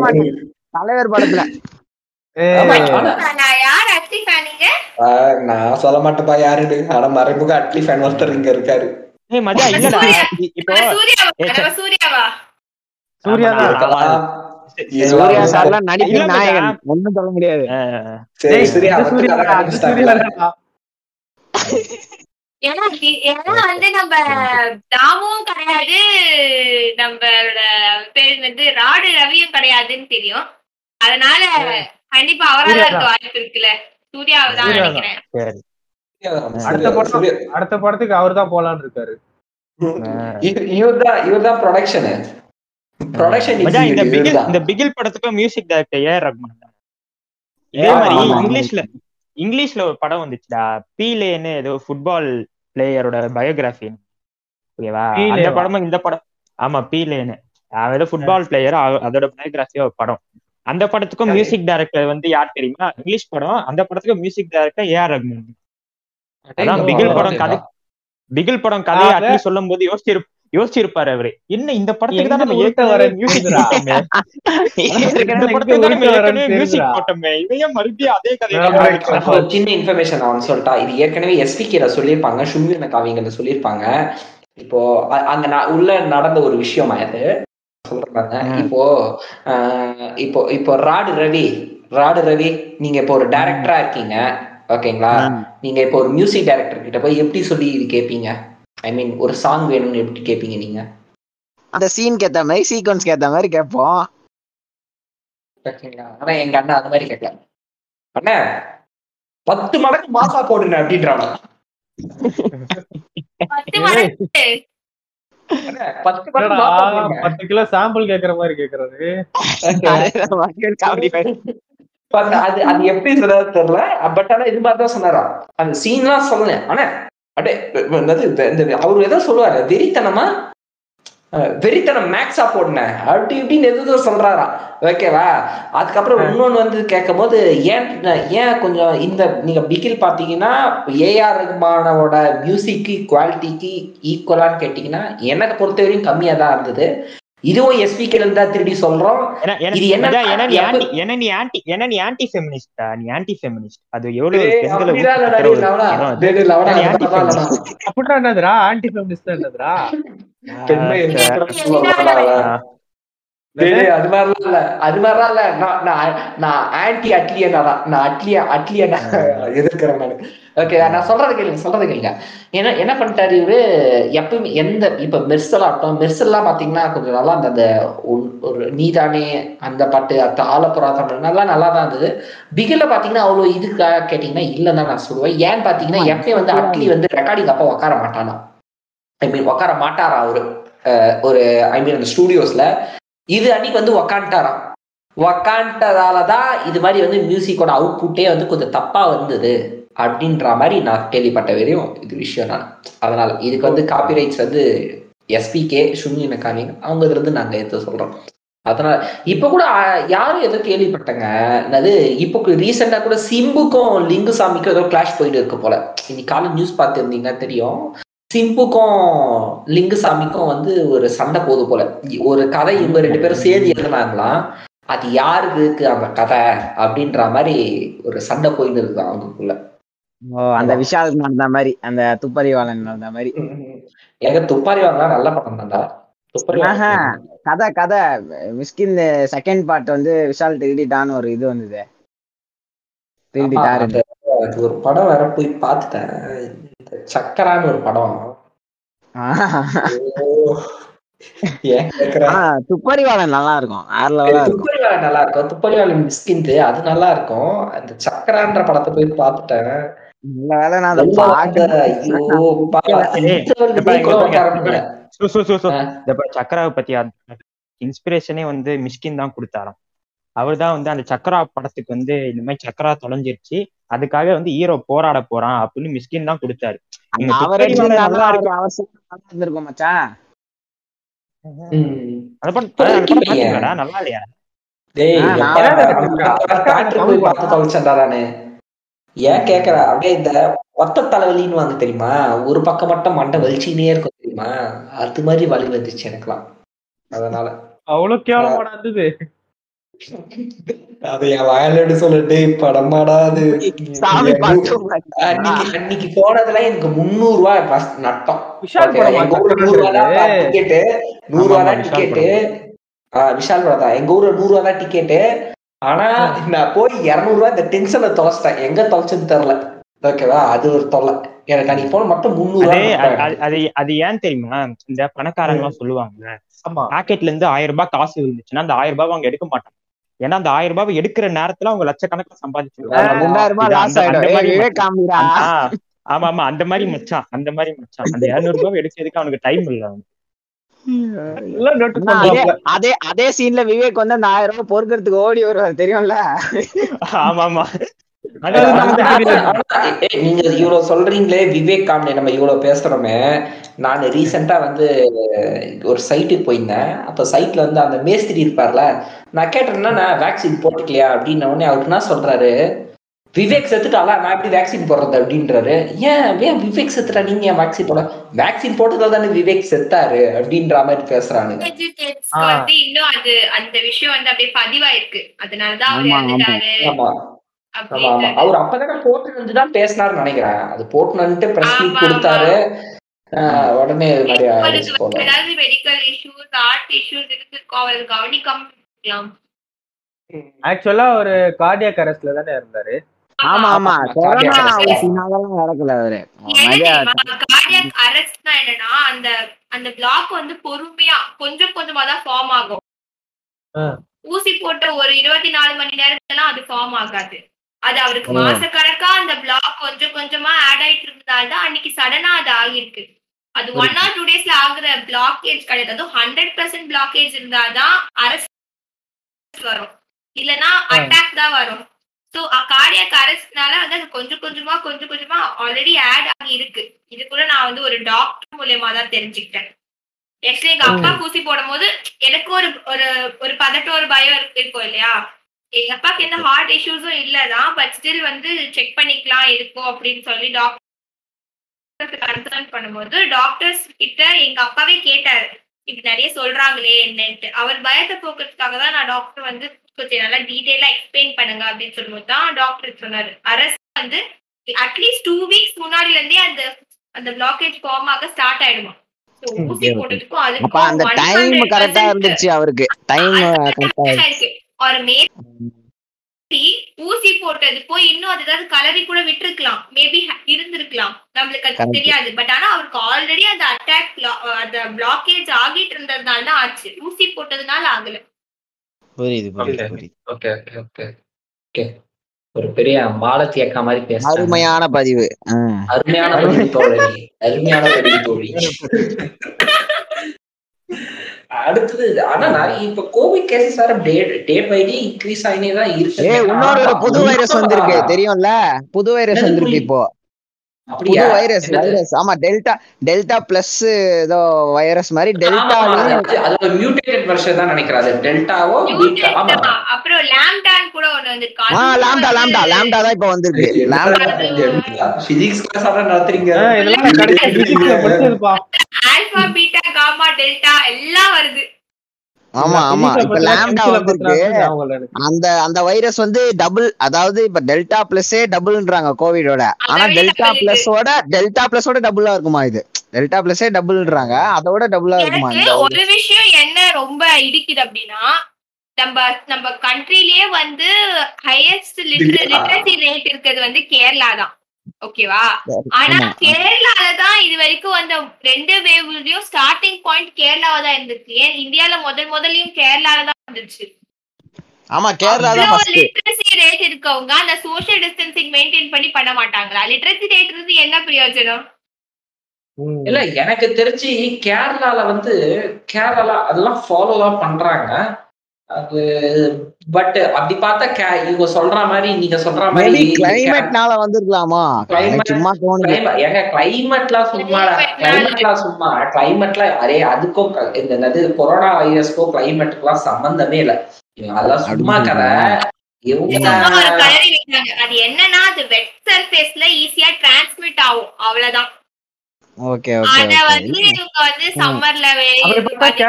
மாட்டேன் தலைவர் படத்துல. நான் யார் அட்லி ஃபேனுங்க ஆ, நான் சொல்ல மாட்டேப்பா யாருன்னு. ஆனா மறைமுக அட்லி ஃபேன் ஒருத்தர் இங்க இருக்காரு. சூர்யா. சூர்யா சார்லாம் நடிப்பு. நாயகன். ஒண்ணும் சொல்ல முடியாது. ஏன்னா வந்து நம்ம தாமும் கிடையாது நம்மளோட பேர் வந்து ராடு ரவியும் கிடையாதுன்னு தெரியும். அதனால கண்டிப்பா அவரால இருக்க வாய்ப்பு இருக்குல்ல. சூர்யாவை தான். நினைக்கிறேன். சரி. அடுத்த படம். அடுத்த படத்துக்கு அவர் தான் போலான்னு இருக்காரு. இவ- இவர்தான் இவர்தான் ப்ரொடக்ஷன் இந்த பிகில் இந்த பிகில் படத்துக்கும் மியூசிக் டைரக்டர் ஏ ரஹ்மான். இதே மாதிரி. இங்கிலீஷ்ல இங்கிலீஷ்ல ஒரு படம் வந்துச்சுடா. பீலேன்னு ஏதோ ஃபுட்பால் பிளேயரோட பயோகிராஃபி ஓகேவா? அந்த? படமும் இந்த படம். ஆமா பீலேன்னு அவன் ஏதோ ஃபுட்பால் பிளேயர் அதோட பயோகிராஃபியா ஒரு படம். அந்த படத்துக்கும். மியூசிக் டைரக்டர் வந்து யார் தெரியுமா? இங்கிலீஷ் படம். அந்த படத்துக்கும் music director A R Rahman Bigil படம் கதை. பிகில் படம் கதையை சொல்லும் போது யோசிச்சிரு யோசிச்சிருப்பாரு அவரு. என்ன இந்த படத்துக்கு தான் நம்ம ஏற்கனவே மியூசிக். போட்டோமே. ஏன் மறுபடியும் அதே ஒரு சின்ன இன்ஃபர்மேஷன் அவன் சொல்லிட்டா? இது ஏற்கனவே எஸ்பிகேல சொல்லியிருப்பாங்க சும்மின காவியங்கள்ல சொல்லியிருப்பாங்க. இப்போ அங்க நான் உள்ள நடந்த ஒரு விஷயமா இது? சொல்றாங்க. இப்போ ஆஹ், இப்போ இப்போ ராடு ரவி ராடு ரவி நீங்க இப்போ ஒரு டைரக்டரா இருக்கீங்க. ஓகேங்களா? நீங்க இப்போ ஒரு மியூசிக் டைரக்டர் கிட்ட போய் எப்படி சொல்லி இது கேட்பீங்க ஐ மீன் ஒரு சாங் வேணும்னு எப்படி கேட்பீங்க நீங்க? அந்த சீனுக்கு ஏத்த மாதிரி சீக்வன்ஸ்க்கு ஏத்த மாதிரி கேட்போம். ஆனா எங்க அண்ணா அந்த மாதிரி கேட்கல. அண்ணா பத்து மடங்கு மாசா போடுங்க அப்படின்றாங்க பத்து கிலோ சாம்பிள் கேக்குற மாதிரி கேக்குறாரு. அது அது எப்படி சொல்றது தெரியல. பட் ஆனா இது மாதிரிதான் சொன்னாரா அந்த சீன்லாம் சொல்லல. ஆனா அடே அவரு ஏதோ சொல்லுவாரு வெறித்தனமா? வெறித்தனம் மேக்ஸா போடினேன் அப்படி இப்படின்னு எதுதோ சொல்றாரா. ஓகேவா அதுக்கப்புறம் இன்னொன்னு வந்து கேட்கும் போது ஏன் ஏன் கொஞ்சம் இந்த நீங்க பிகில் பாத்தீங்கன்னா ஏஆர் ரஹ்மானோட மியூசிக்கு குவாலிட்டிக்கு ஈக்குவலான்னு கேட்டீங்கன்னா எனக்கு பொறுத்த வரையும் கம்மியா தான் இருந்தது. இதுவும் எஸ்பிகேல இருந்தா திருடி சொல்றோம். இது என்ன- ஏன்னா நீ anti- ஏன்னா நீ anti- ஏன்னா நீ anti feminist டா, நீ anti feminist. அது எவ்வளவு. அப்படின்னா என்னதுடா? ஆன்டி ஃபெமினிஸ்ட் என்னதுடா? <laughs> அது மாதிரிலாம் இல்ல. அது மாதிரிலாம் இல்ல. நான் நான் நான் ஆன்டி அட்லியனா தான் நான் அட்லியா அட்லியனா எதிர்க்கிறேன் நான். ஓகே நான் சொல்றது கேளுங்க சொல்றது கேளுங்க. ஏன்னா என்ன பண்ணிட்டாரு இவரு? எப்பயுமே எந்த இப்ப மெர்சல் ஆகட்டும் மெர்சல்லாம் பாத்தீங்கன்னா கொஞ்சம் நல்லா அந்த அந்த ஒரு நீதானே அந்த பாட்டு அந்த ஆலப்புறா தமிழ் நல்லா நல்லா தான் இருந்தது. பிகில பாத்தீங்கன்னா அவ்வளவு இதுக்காக கேட்டீங்கன்னா இல்லைன்னு தான் நான் சொல்லுவேன். ஏன்னு பாத்தீங்கன்னா எப்பயும் வந்து அட்லி வந்து ரெக்கார்டிங் அப்ப உட்கார மாட்டானா? ஐ மீன் உட்கார மாட்டாரா அவரு? ஒரு ஐ மீன் அந்த ஸ்டூடியோஸ்ல இது அன்னைக்கு வந்து உக்காண்டாராம் உக்காண்டதாலதான் இது மாதிரி வந்து மியூசிக்கோட அவுட்புட்டே வந்து கொஞ்சம் தப்பா வந்தது அப்படின்ற மாதிரி நான் கேள்விப்பட்ட வரையும் இது விஷயம் நான். அதனால இதுக்கு வந்து காப்பிரைட்ஸ் வந்து எஸ்பிகே சுனின காவிங் அவங்க இதுல இருந்து நாங்க எடுத்து சொல்றோம். அதனால இப்ப கூட யாரும் ஏதோ கேள்விப்பட்டங்க? என்னது இப்போ ரீசெண்டா கூட சிம்புக்கும் லிங்குசாமிக்கும் ஏதோ கிளாஷ் போயிட்டு இருக்கு போல. இன்னைக்கு காலை நியூஸ் பார்த்துருந்தீங்கன்னா தெரியும். சிம்புக்கும் லிங்குசாமிக்கும் வந்து ஒரு சண்டை போகுது போல. ஒரு கதை இவங்க ரெண்டு பேரும் சேர்ந்து எழுதினாங்களாம் அது யாருக்கு அந்த கதை அப்படின்ற மாதிரி ஒரு சண்டை போயிட்டு இருக்கு அவங்களுக்குள்ள. அந்த விஷால் நடந்த மாதிரி அந்த துப்பறிவாளன் நடந்த மாதிரி. <laughs> எங்க துப்பாரி வாங்கலாம் நல்ல படம் தான்டா. துப்பாரி. கதை கதை. மிஸ்கின் செகண்ட் பார்ட் வந்து விஷால் திருடிட்டான்னு ஒரு இது வந்தது. திருடிட்டாரு ஒரு படம் வேற போய் பார்த்துட்டேன். சக்கரான்னு ஒரு படம் ஓ, துப்பறிவாளன் நல்லா இருக்கும் வேற லெவலா இருக்கும். துப்பறி வேலை நல்லா இருக்கும் துப்பறி வேலை மிஸ்கின்து அது நல்லா இருக்கும் அந்த சக்கரான்ற படத்தை போய் பார்த்துட்டேன். சக்கராவை பத்தி இன்ஸ்பிரேஷனே வந்து மிஷ்கின் தான் கொடுத்தாராம். அவர் தான் வந்து அந்த சக்கரா படத்துக்கு வந்து இந்த மாதிரி சக்கரா தொலைஞ்சிருச்சு. அதுக்காக வந்து ஹீரோ போராட போறான் அப்படின்னு மிஷ்கின் தான் கொடுத்தாரு. நல்லா இல்லையா? ஏன் கேக்குற? அப்படியே இந்த ஒத்த தலைவலின்னு வாங்க தெரியுமா? ஒரு பக்கம் மட்டும் மண்டை வலிச்சுக்கினே இருக்கும் தெரியுமா? அது மாதிரி வலி வந்துச்சு எனக்குலாம் அதனால. அவ்வளவு கேவலமாடா இருந்தது. அது என் வாயிலோடு சொல்லிட்டு படமாடா அது. அன்னைக்கு போனதுல எனக்கு முந்நூறு ரூபாய் நட்டம். நூறு ரூபா தான் டிக்கெட்டு நூறு ரூபா தான் ஆமா, விஷால் டிக்கெட்டு விஷால் படம் தான். எங்க ஊர்ல நூறு ரூபா தான் டிக்கெட்டு ஆனா நான் போய் இருநூறு ரூபாய் இந்த டென்ஷன்ல தொலைச்சிட்டேன். எங்க தொலைச்சுன்னு தெரியல. ஓகேவா அது ஒரு தொல்லை. எனக்கு அன்னைக்கு போன மட்டும் முந்நூறு அதே அது- ஏன் தெரியுமா? இந்த பணக்காரங்க எல்லாம் சொல்லுவாங்க ஆமா. பாக்கெட்ல இருந்து ஆயிரம் ரூபாய் காசு விழுந்துச்சுன்னா அந்த ஆயிரம் ரூபாய் அவங்க எடுக்க மாட்டாங்க. ஏன்னா அந்த ஆயிரம் ரூபாய் எடுக்கிற நேரத்துல அவங்க லட்சக்கணக்கில் சம்பாதிச்சிருவாங்க. ஆமா ஆமா அந்த மாதிரி மச்சான். அந்த மாதிரி மச்சான். அந்த இருநூறு ரூபாய் எடுக்கிறதுக்கு அவனுக்கு டைம் இல்ல அவனுக்கு. எல்லாம் notice அண்ணா, அதே. அதே சீன்ல விவேக் வந்து அந்த ஆயிரம் ரூபாய் பொறுக்கிறதுக்கு ஓடி வருவார் தெரியும்ல? ஆமா நீங்க இவ்வளவு சொல்றீங்களே விவேக் காமெடி நம்ம இவ்வளவு பேசுறோமே. நான் ரீசெண்டா வந்து ஒரு சைட்டுக்கு போயிருந்தேன். அப்ப சைட்ல வந்து அந்த மேஸ்திரி இருப்பார்ல நான் கேட்டேன்னா நான் வேக்சின் போட்டுக்கலையா? அப்படின்ன உடனே அவருக்கு என்ன சொல்றாரு? விவேக் செத்துட்டாலா நான் எப்படி வேக்சின் போடுறது அப்படின்றாரு. ஏன்? ஏன் விவேக் செத்துட்டா? நீங்க ஏன் வேக்சின் போட வேக்சின் போட்டதால தானே விவேக் செத்தாரு அப்படின்ற மாதிரி. வந்து இன்னும் அது அந்த விஷயம் வந்து அப்படியே பதிவாயிருக்கு. அதனாலதான் அவர் அப்பதானே போட்டு தான் பேசினாருன்னு நினைக்கிறேன். அது போட்டுனன்ட்டு பிரஸ் மீட் கொடுத்தாரு. ஆஹ் உடனே இது மாதிரி ஏதாவது மெடிக்கல் இஷ்யூஸ் ஆர்ட் இஷ்யூஸ் இருக்கும் அவர் கவனிக்காம ஆக்சுவலா ஒரு கார்டியாக் அரெஸ்ட்ல தானே இருந்தாரு. ஆமா ஆமா கொரோனா. ஊசினாலலாம் நடக்கல அவரு. கார்டியாக் அரெஸ்ட்னா என்னன்னா அந்த அந்த பிளாக் வந்து பொறுமையா கொஞ்சம் கொஞ்சமா தான் ஃபார்ம் ஆகும். ஊசி போட்ட ஒரு இருபத்தி நாலு மணி நேரத்துல அது ஃபார்ம் ஆகாது. அது அவருக்கு ஓ. மாசக்கணக்கா அந்த பிளாக் கொஞ்சம் கொஞ்சமா ஆட் ஆயிட்டு இருந்ததால்தான் அன்னைக்கு சடனா அது ஆகிருக்கு அது ஒன் ஆர் டூ டேஸ்ல ஆகுற பிளாக்கேஜ் கிடையாது. அதுவும் ஹண்ட்ரட் பர்சன்ட் பிளாக்கேஜ் இருந்தாதான் அரெஸ்ட் வரும். இல்லனா அட்டாக் தான் வரும். சோ கார்டியாக் அரெஸ்ட்னால வந்து அது கொஞ்சம் கொஞ்சமா கொஞ்சம் கொஞ்சமா ஆல்ரெடி ஆட் ஆகி இருக்கு. இது கூட நான் வந்து ஒரு டாக்டர் மூலியமா தான் தெரிஞ்சுக்கிட்டேன். ஆக்சுவலி எங்க அப்பா ஊசி போடும் போது எனக்கு ஒரு ஒரு ஒரு பதட்டம் ஒரு பயம் இருக்கு- இருக்கும் இல்லையா? எங்க அப்பாக்கு எந்த ஹார்ட் இஷ்யூஸும் இல்லதான் பட் ஸ்டில் வந்து செக் பண்ணிக்கலாம் இருக்கும் அப்படின்னு சொல்லி டாக்டர் கன்சல்ட் பண்ணும்போது டாக்டர்ஸ் கிட்ட எங்க அப்பாவே கேட்டாரு. இப்படி நிறைய சொல்றாங்களே என்னன்ட்டு. அவர் பயத்தை போக்குறதுக்காக தான் நான் டாக்டர் வந்து கொஞ்சம் நல்லா டீட்டெயிலா எக்ஸ்பிளைன் பண்ணுங்க அப்படின்னு சொல்லும்போது தான் டாக்டர் சொன்னாரு. அரசு வந்து அட்லீஸ்ட் டூ வீக்ஸ் முன்னாடில இருந்தே அந்த அந்த பிளாக்கேஜ் ஃபார்ம் ஆக ஸ்டார்ட் ஆயிடுமா? அப்ப அந்த டைம் கரெக்டா இருந்துச்சு அவருக்கு. டைம் கரெக்டா இருக்கு. ஒரு மேபி ஊசி போட்டது. போய் இன்னும் அது ஏதாவது கலரி கூட விட்டுருக்கலாம். மேபி இருந்திருக்கலாம். நம்மளுக்கு அது. தெரியாது. பட் ஆனா அவருக்கு ஆல்ரெடி அந்த அட்டாக் அந்த பிளாக்கேஜ் ஆகிட்டு இருந்ததுனால தான் ஆச்சு. ஊசி போட்டதுனால ஆகல. ஒரு பெரிய மாலத்தி அக்கா மாதிரி பேசுறாங்க. அருமையான பதிவு. அருமையான பதிவு தோழி. அருமையான பதிவு தோழி. <laughs> அடுத்தது ஆனா நிறைய இப்ப கோவிட் கேசஸ் வேற டே டே பை டே இன்க்ரீஸ் ஆகினே தான் இருக்கு. ஏய் இன்னொரு ஒரு புது வைரஸ் வந்திருக்கு. தெரியும்ல? புது வைரஸ் வந்திருக்கு? இப்போ. அப்படியா? புது வைரஸ் ஆமா டெல்டா டெல்டா பிளஸ் ஏதோ வைரஸ் மாதிரி டெல்டாலையும் அது- மியூட்டேட்டட் வெர்ஷன் தான் நினைக்கிறேன். அது டெல்டாவோ பீட்டா ஆமா. Mutant தான். அப்புறம் லாம்டான் கூட ஒண்ணு வந்திருக்கு. ஆ அதுவும் லாம்டா வந்து- லாம்டா லாம்டா தான் இப்போ வந்திருக்கு. லாம்டா பிசிக்ஸ் கிளாஸ் நடத்துறீங்க. ஆ, இதெல்லாம் நான் கடைசி physics ல படிச்சதுப்பா ஆல்பா பீட்டா காமா டெல்டா எல்லாம் வருது. ஆமா ஆமா. இப்ப லாம்டா வந்திருக்கு. அந்த அந்த வைரஸ் வந்து டபுள் அதாவது இப்ப டெல்டா பிளஸே டபுள்ன்றாங்க கோவிடோட ஆனா டெல்டா. பிளஸோட டெல்டா பிளஸோட டபுளா இருக்குமா இது? டெல்டா பிளஸே டபுள்ன்றாங்க அதோட டபுளா இருக்குமா ஒரு விஷயம் என்ன ரொம்ப இடிக்குது அப்படின்னா நம்ம நம்ம கண்ட்ரிலேயே வந்து ஹையஸ்ட் லிட்ரஸி ரேட் இருக்கிறது வந்து கேரளா தான் ஓகேவா ஆனா. கேரளால தான் இது வரைக்கும் அந்த ரெண்டு வேவ்லயும் ஸ்டார்டிங் பாயிண்ட் கேரளாவா தான் இருந்துச்சு. ஏன் இந்தியால முதல் முதலையும் கேரளால தான் இருந்துச்சு ஆமா கேரளா தான் ஃபர்ஸ்ட் லிட்ரஸி ரேட் இருக்கவங்க அந்த சோஷியல் டிஸ்டன்சிங் மெயின்டைன் பண்ணி பண்ண மாட்டாங்களா? லிட்ரஸி ரேட் இருந்து என்ன பிரயோஜனம். இல்ல எனக்கு தெரிஞ்சு கேரளால வந்து கேரளா அதெல்லாம் ஃபாலோ தான் பண்றாங்க. அது பட் அப்படி பார்த்தா கே- இவங்க சொல்ற மாதிரி நீங்க சொல்ற மாதிரி கிளைமேட்னால வந்திருக்கலாமா? சும்மா ஏங்க கிளைமேட்லாம் சும்மா கிளைமேட்லாம் சும்மா கிளைமேட்லாம் அரே அதுக்கும் இந்த என்னது கொரோனா வைரஸ்க்கும் கிளைமேட்டுக்குலாம் சம்பந்தமே இல்ல. அதெல்லாம் சும்மா கதை. அது என்னன்னா அது வெட் சர்ஃபேஸ்ல ஈஸியா டிரான்ஸ்மிட் ஆகும். அவ்வளவுதான். ஓகே ஓகே அத வந்து இவங்க வந்து சம்மர்ல அப்படி பார்த்தா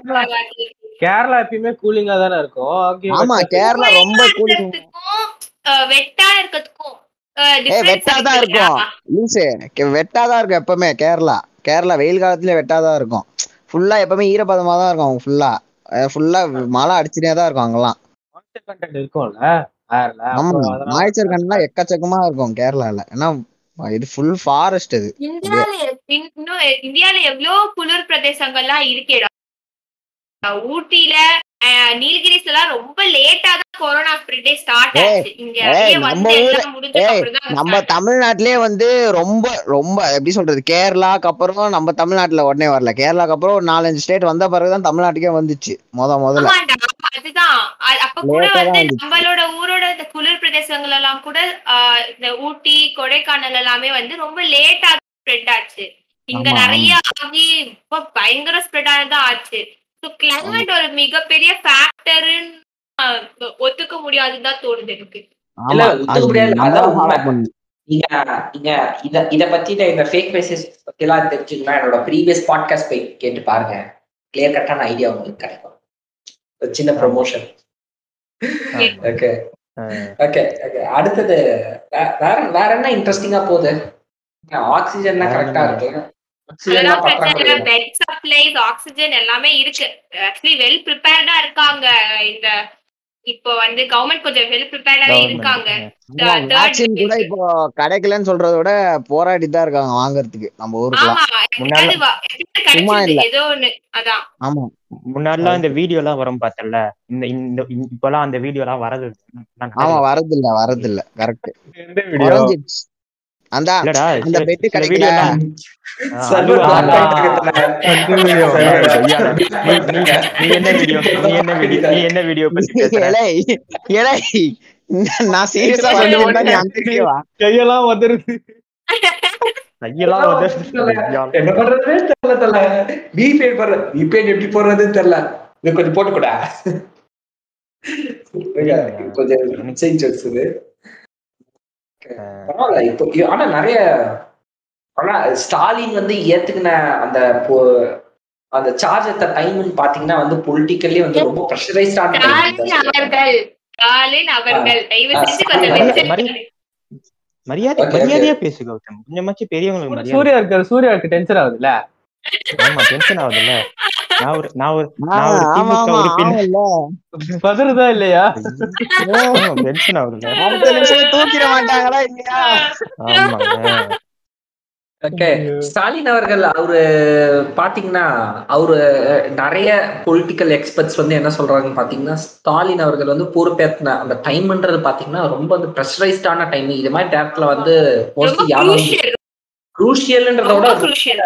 கேரளா- எப்பயுமே கூலிங்கா தானே இருக்கும். ஆமா கேரளா ரொம்ப கூலிங் வெட்டா இருக்கிறதுக்கும் ஏய் வெட்டா தான் இருக்கும். லூசு கே- வெட்டாதான் இருக்கும் எப்பவுமே கேரளா. கேரளா வெயில் காலத்துல வெட்டாதான் இருக்கும். ஃபுல்லா எப்பவுமே ஈரப்பதமா தான் இருக்கும் ஃபுல்லா ஃபுல்லா மழை அடிச்சுட்டே தான் இருக்கும் அங்கெல்லாம். இருக்கும்ல ஆமா மாய்ச்சர் கண்ட்லாம் எக்கச்சக்கமா இருக்கும் கேரளால. ஏன்னா இது ஃபுல் ஃபாரஸ்ட் இது. இந்தியால எவ்வளவு குளிர் பிரதேசங்கள்லாம் இருக்கேடா? ஊட்டில அஹ், நீலகிரிஸ்ல எல்லாம் ரொம்ப லேட்டா தான் கொரோனா ஸ்ப்ரெட்டே ஸ்டார்ட் ஆச்சு. இங்க நம்ம தமிழ்நாட்டிலே வந்து ரொம்ப ரொம்ப எப்படி சொல்றது கேரளாக்கு அப்புறம் நம்ம தமிழ்நாட்டுல உடனே வரல. கேரளாக்கு அப்புறம் ஒரு நாலஞ்சு ஸ்டேட் வந்த பிறகுதான் தமிழ்நாட்டுக்கே வந்துச்சு முத முதல்ல. அதுதான். அப்ப கூட வந்து. நம்மளோட ஊரோட இந்த குளிர் பிரதேசங்கள் எல்லாம் கூட இந்த ஊட்டி கொடைக்கானல் எல்லாமே வந்து ரொம்ப லேட்டா ஸ்ப்ரெட் ஆச்சு. இங்க நிறைய ஆகி பயங்கர ஸ்ப்ரெட் ஆனதான் ஆச்சு. கிளைமேட் ஒரு மிகப்பெரிய ஃபேக்டர்னு ஒத்துக்க முடியாதுன்னு தான் தோணுது எனக்கு. நீங்க நீங்க இத இத பத்தி இந்த ஃபேக் மெசேஜ் பத்தி எல்லாம் தெரிஞ்சுக்கணும்னா என்னோட ப்ரீவியஸ் பாட்காஸ்ட் போய் கேட்டு பாருங்க. கிளியர் கட்டான ஐடியா உங்களுக்கு கிடைக்கும். ஒரு சின்ன ப்ரொமோஷன் ஓகே ஓகே ஓகே அடுத்தது வேற வேற என்ன இன்ட்ரெஸ்டிங்கா போகுது? ஆக்சிஜன் கரெக்டா இருக்கு? பெட் சப்ளைஸ் ஆக்சிஜன் எல்லாமே இருக்கு. ஆக்சுவலி வெல் ப்ரிப்பேர்டா இருக்காங்க. இந்த இப்போ வந்து கவர்மெண்ட் கொஞ்சம் வெல் ப்ரிப்பேர்டாவே இருக்காங்க. vaccine கூட. இப்போ கிடைக்கலன்னு சொல்றத விட போராடிட்டு தான் இருக்காங்க வாங்குறதுக்கு. நம்ம எப்படியாவது சும்மா. இல்ல. ஏதோ ஒண்ணு. அதான். ஆமா. முன்னாடிலாம் இந்த வீடியோ எல்லாம் வரும் பார்த்தல இந்த இந்த இப்பெல்லாம் அந்த வீடியோ எல்லாம் வரது இல்ல. ஆமா வரது இல்ல வரது இல்ல கரெக்ட் என்ன வீடியோ நீ என்ன வீடியோ நீ என்ன வீடியோ பத்தி பேசுற? இலை இலை நான் சீரியஸா கையெல்லாம் வந்துருது கையெல்லாம் என்ன பண்றதுன்னு தெரியல தெரியல. விபிஎன் போடுற விபிஎன் எப்படி போடுறதுன்னு தெரியல. இது கொஞ்சம் போட்டுக்கூடா. கொஞ்சம் பரவாயில்ல. இப்போ ஆனா நிறைய ஆனா ஸ்டாலின் வந்து ஏத்துக்கின அந்த அந்த சார்ஜ் எத்த டைம்னு பாத்தீங்கன்னா வந்து பொலிட்டிக்கல்லி வந்து ரொம்ப ப்ரெஷரைஸ்டான ஸ்டாலின் அவர்கள் ஸ்டாலின் தயவு. மரியாதை. மரியாதையா பேசு கௌதம். கொஞ்சமாச்சும் பெரியவங்களுக்கு மரியாதை. சூர்யா இருக்காரு சூர்யாவுக்கு டென்ஷன் ஆகுதுல்ல? ஆமா டென்ஷன் ஆகுதுல்ல. நான் ஒரு நான் ஒரு ஆ, நான் ஒரு ஆமா திமுக ஆமா உறுப்பினர். ஆமால்ல. பதறுதா இல்லையா? டென்ஷன் ஆகுதுல்ல அடுத்த நிமிஷம் தூக்கிட மாட்டாங்களா இல்லையா? ஆமாங்க. ஓகே. ஸ்டாலின் அவர்கள் அவரு பாத்தீங்கன்னா அவரு நிறைய பொலிட்டிக்கல் எக்ஸ்பர்ட்ஸ் வந்து என்ன சொல்றாங்கன்னு பாத்தீங்கன்னா ஸ்டாலின் அவர்கள் வந்து பொறுப்பேற்றின அந்த டைம்ன்றது பாத்தீங்கன்னா ரொம்ப வந்து ப்ரெஷரைஸ்டான டைம் இது மாதிரி நேரத்துல வந்து மோஸ்ட்லி யாரும் crucial, குரூஷியல்ன்றத விட crucial,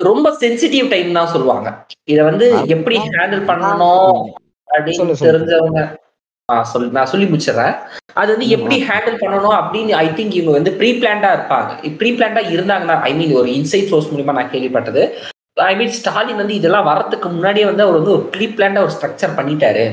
ரொம்ப சென்சிட்டிவ் டைம் தான் சொல்லுவாங்க. இத வந்து எப்படி ஹேண்டில் பண்ணணும் அப்படின்னு. தெரிஞ்சவங்க. சொல்லு. நான் சொல்லி முடிச்சிடறேன். அது வந்து எப்படி ஹேண்டில் பண்ணணும் அப்படின்னு ஐ திங்க் இவங்க வந்து ப்ரீ பிளான்டா இருப்பாங்க. ப்ரீ பிளான்டா இருந்தாங்கன்னா ஐ மீன் ஒரு இன்சைட் சோர்ஸ் மூலியமா நான் கேள்விப்பட்டது. ஐ மீன் ஸ்டாலின் வந்து இதெல்லாம் வரதுக்கு முன்னாடியே வந்து அவர் வந்து ஒரு ப்ரீ பிளான்டா ஒரு ஸ்ட்ரக்சர் பண்ணிட்டாரு.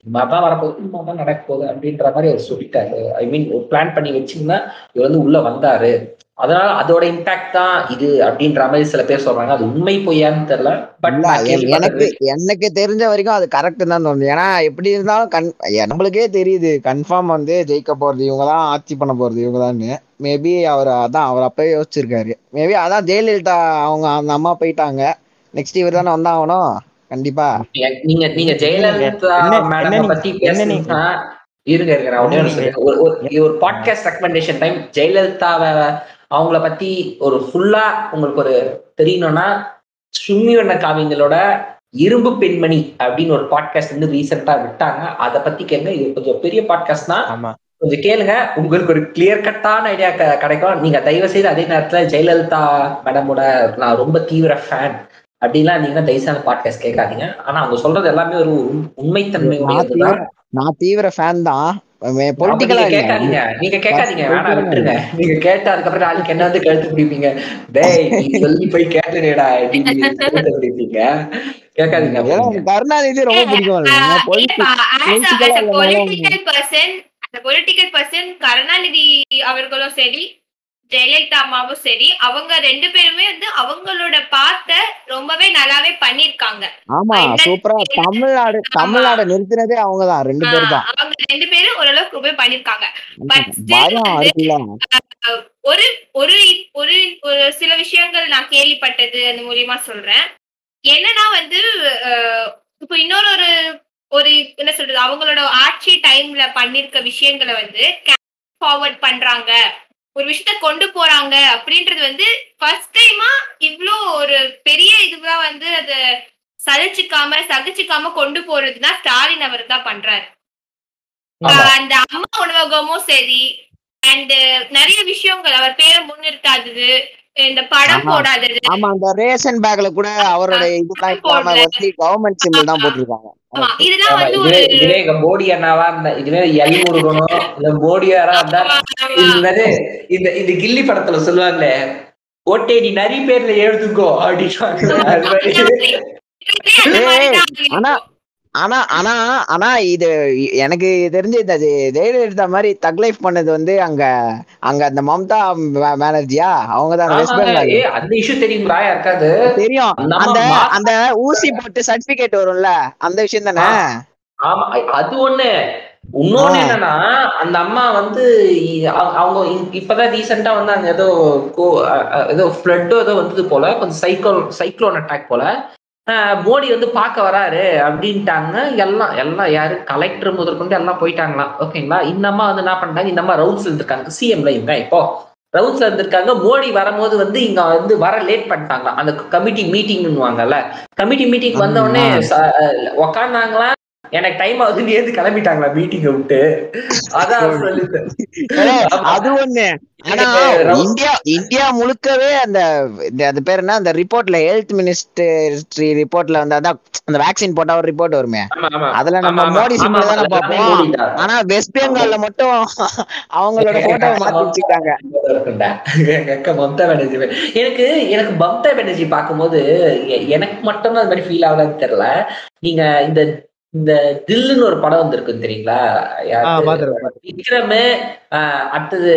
இந்த மாதிரி தான் வரப்போகுது இந்த மாதிரி தான் நடக்க போகுது அப்படின்ற மாதிரி அவர் சொல்லிட்டாரு. ஐ மீன் ஒரு பிளான் பண்ணி வச்சிங்கன்னா இவர் வந்து உள்ள வந்தாரு. அதனால அதோட இம்பாக்ட் தான் இது அப்படின்ற மாதிரி சில பேர் சொல்றாங்க. அது உண்மை பொய்யான்னு தெரியல. பட் எனக்கு எனக்கு தெரிஞ்ச வரைக்கும் அது கரெக்ட் தான் தோணுது. ஏன்னா எப்படி இருந்தாலும் எ- நம்மளுக்கே தெரியுது. கன்ஃபார்ம் வந்து ஜெயிக்க போறது இவங்க தான் ஆட்சி பண்ண போறது இவங்க தான் மேபி அவர் அதான் அவர் அப்பவே யோசிச்சிருக்காரு. மேபி அதான் ஜெயலலிதா அவங்க அந்த அம்மா போயிட்டாங்க. நெக்ஸ்ட் இவர் தானே வந்தாகணும். கண்டிப்பா. நீங்க நீங்க ஜெயலலிதா மேடம் பத்தி என்ன நீங்க- பேசுனா இருங்க. இது ஒரு பாட்காஸ்ட் ரெக்கமெண்டேஷன் டைம் ஜெயலலிதாவை அவங்கள பத்தி ஒரு ஃபுல்லா உங்களுக்கு ஒரு தெரியணும்னா சும்மிவண்ண காவியங்களோட இரும்பு பெண்மணி அப்படின்னு ஒரு பாட்காஸ்ட் வந்து ரீசெண்டா விட்டாங்க. அதை பத்தி கேளுங்க. இது கொஞ்சம் பெரிய பாட்காஸ்ட் தான். கொஞ்சம் கேளுங்க. உங்களுக்கு ஒரு கிளியர் கட்டான ஐடியா கிடைக்கும். நீங்க தயவு செய்து அதே நேரத்துல ஜெயலலிதா மேடமோட நான் ரொம்ப தீவிர ஃபேன் அப்படின்லாம் நீங்க தயவுசான பாட்காஸ்ட் கேட்காதீங்க. ஆனா அவங்க சொல்றது எல்லாமே ஒரு உண்- உண்மைத்தன்மை நான் தீவிர ஃபேன் தான். நீங்க கேட்காதீங்க. நீங்க கேட்காதீங்க. வேணாம் விட்டுருங்க. நீங்க கேட்ட அதுக்கப்புறம் நாளைக்கு என்ன வந்து கழுத்து பிடிப்பீங்க? டேய் நீ சொல்லி போய் கேட்டுடா கழுத்து பிடிப்பீங்க? கேட்காதீங்க. கருணாநிதி ரொம்ப பிடிக்கும் ஆஹ் பொலிட்டிக் ஏப்பா, as a- as a political political person, as a political person, Karunanidhi அவர்களும் சரி ஜெயலலிதா அம்மாவும் சரி அவங்க ரெண்டு பேருமே வந்து அவங்களோட பாத்த ரொம்பவே நல்லாவே பண்ணிருக்காங்க ஆமா சூப்பரா தமிழ்நாடு தமிழ்நாடு நிறுத்தினதே அவங்கதான் ரெண்டு பேர் தான். அவங்க ரெண்டு பேரும் ஓரளவுக்கு ரொம்ப பண்ணிருக்காங்க ஒரு ஒரு ஒரு ஒரு சில விஷயங்கள் நான் கேள்விப்பட்டது அந்த மூலியமா சொல்றேன். என்னன்னா வந்து இப்போ இன்னொரு ஒரு ஒரு என்ன சொல்றது அவங்களோட ஆட்சி டைம்ல பண்ணிருக்க விஷயங்களை வந்து ஃபார்வர்ட் பண்றாங்க. ஒரு விஷயத்த கொண்டு போறாங்க அப்படின்றது வந்து ஃபர்ஸ்ட் டைமா இவ்ளோ ஒரு பெரிய இதுவா வந்து அத சலிச்சுக்காம சகிச்சுக்காம கொண்டு போறதுன்னா ஸ்டாலின் அவர் தான் பண்றாரு. அந்த அம்மா உணவகமும் சரி அண்ட் நிறைய விஷயங்கள் அவர் பேரை முன்னிறுத்தாதது இந்த படம். போடாதது. ஆமா அந்த ரேஷன் பேக்ல கூட அவரோட வந்து கவர்மெண்ட் சிம்பிள் தான் போட்டிருக்காங்க. இதுவே எங்க மோடி அண்ணாவா இருந்தா இதுவே எல் முருகனும் இல்ல மோடியாரா இருந்தா. இது இந்த இந்த கில்லி படத்துல சொல்லுவாங்களே ஓட்டே நீ நிறைய பேர்ல எழுதுக்கோ அப்படின்னு ஆனா ஆனா ஆனா ஆனா இது எனக்கு தெரிஞ்சு இந்த ஜெ- ஜெயலலிதா மாதிரி தக் லைஃப் பண்ணது வந்து அங்க அங்க அந்த மம்தா பானர்ஜியா அவங்க தான் வெஸ்ட் பெங்கால் அந்த இஷ்யூ தெரியுங்களா யாருக்காது தெரியும். நம்ம அந்த அந்த ஊசி போட்டு சர்டிபிகேட் வரும்ல? அந்த விஷயம் தானே? ஆமா அது ஒண்ணு. இன்னொன்னு. என்னன்னா அந்த அம்மா வந்து அவங்க இப்பதான் ரீசெண்டா வந்து அங்க ஏதோ ஏதோ ஃபிளட்டோ ஏதோ வந்தது போல. கொஞ்சம் சைக்ளோன் சைக்ளோன் அட்டாக் போல. மோடி வந்து பார்க்க வராரு அப்படின்ட்டாங்க. எல்லாம் எல்லாம் யாரு? கலெக்டர் முதற்கொண்டு எல்லாம் போயிட்டாங்களாம் ஓகேங்களா அம்மா வந்து என்ன பண்ணிட்டாங்க? இந்த அம்மா ரவுண்ட்ஸ் இருந்திருக்காங்க. சிஎம்ல இவங்க இப்போ ரவுண்ட்ஸ்ல இருந்திருக்காங்க. மோடி வரும்போது வந்து இங்க வந்து வர லேட் பண்ணிட்டாங்களாம் அந்த கமிட்டி மீட்டிங்னுவாங்கல்ல கமிட்டி மீட்டிங் வந்த உடனே உக்காந்தாங்களா? எனக்கு டைம் ஆகுது நீ ஏந்து கிளம்பிட்டாங்களா? மீட்டிங்க விட்டு. அதான் அது ஒண்ணு. ஆனா இந்தியா இந்தியா முழுக்கவே அந்த அது பேர் என்ன? அந்த ரிப்போர்ட்ல ஹெல்த் மினிஸ்ட்ரி ரிப்போர்ட்ல வந்து அதான் அந்த வேக்சின் போட்டா ஒரு ரிப்போர்ட் வருமே. அதுல நம்ம. மோடி சிம்பிள் தானே பார்ப்போம். ஆனா வெஸ்ட் பெங்கால்ல மட்டும் அவங்களோட போட்டோவை மாத்தி வச்சுக்கிட்டாங்க இருக்கும்டா. எங்க அக்கா மம்தா பானர்ஜி வே- எனக்கு எனக்கு மம்தா பானர்ஜி பார்க்கும்போது எனக்கு மட்டும் அது மாதிரி ஃபீல் ஆகலான்னு தெரியல. நீங்க இந்த இந்த தில்லுன்னு ஒரு படம் வந்திருக்கு தெரியுங்களா. விக்ரம் அடுத்தது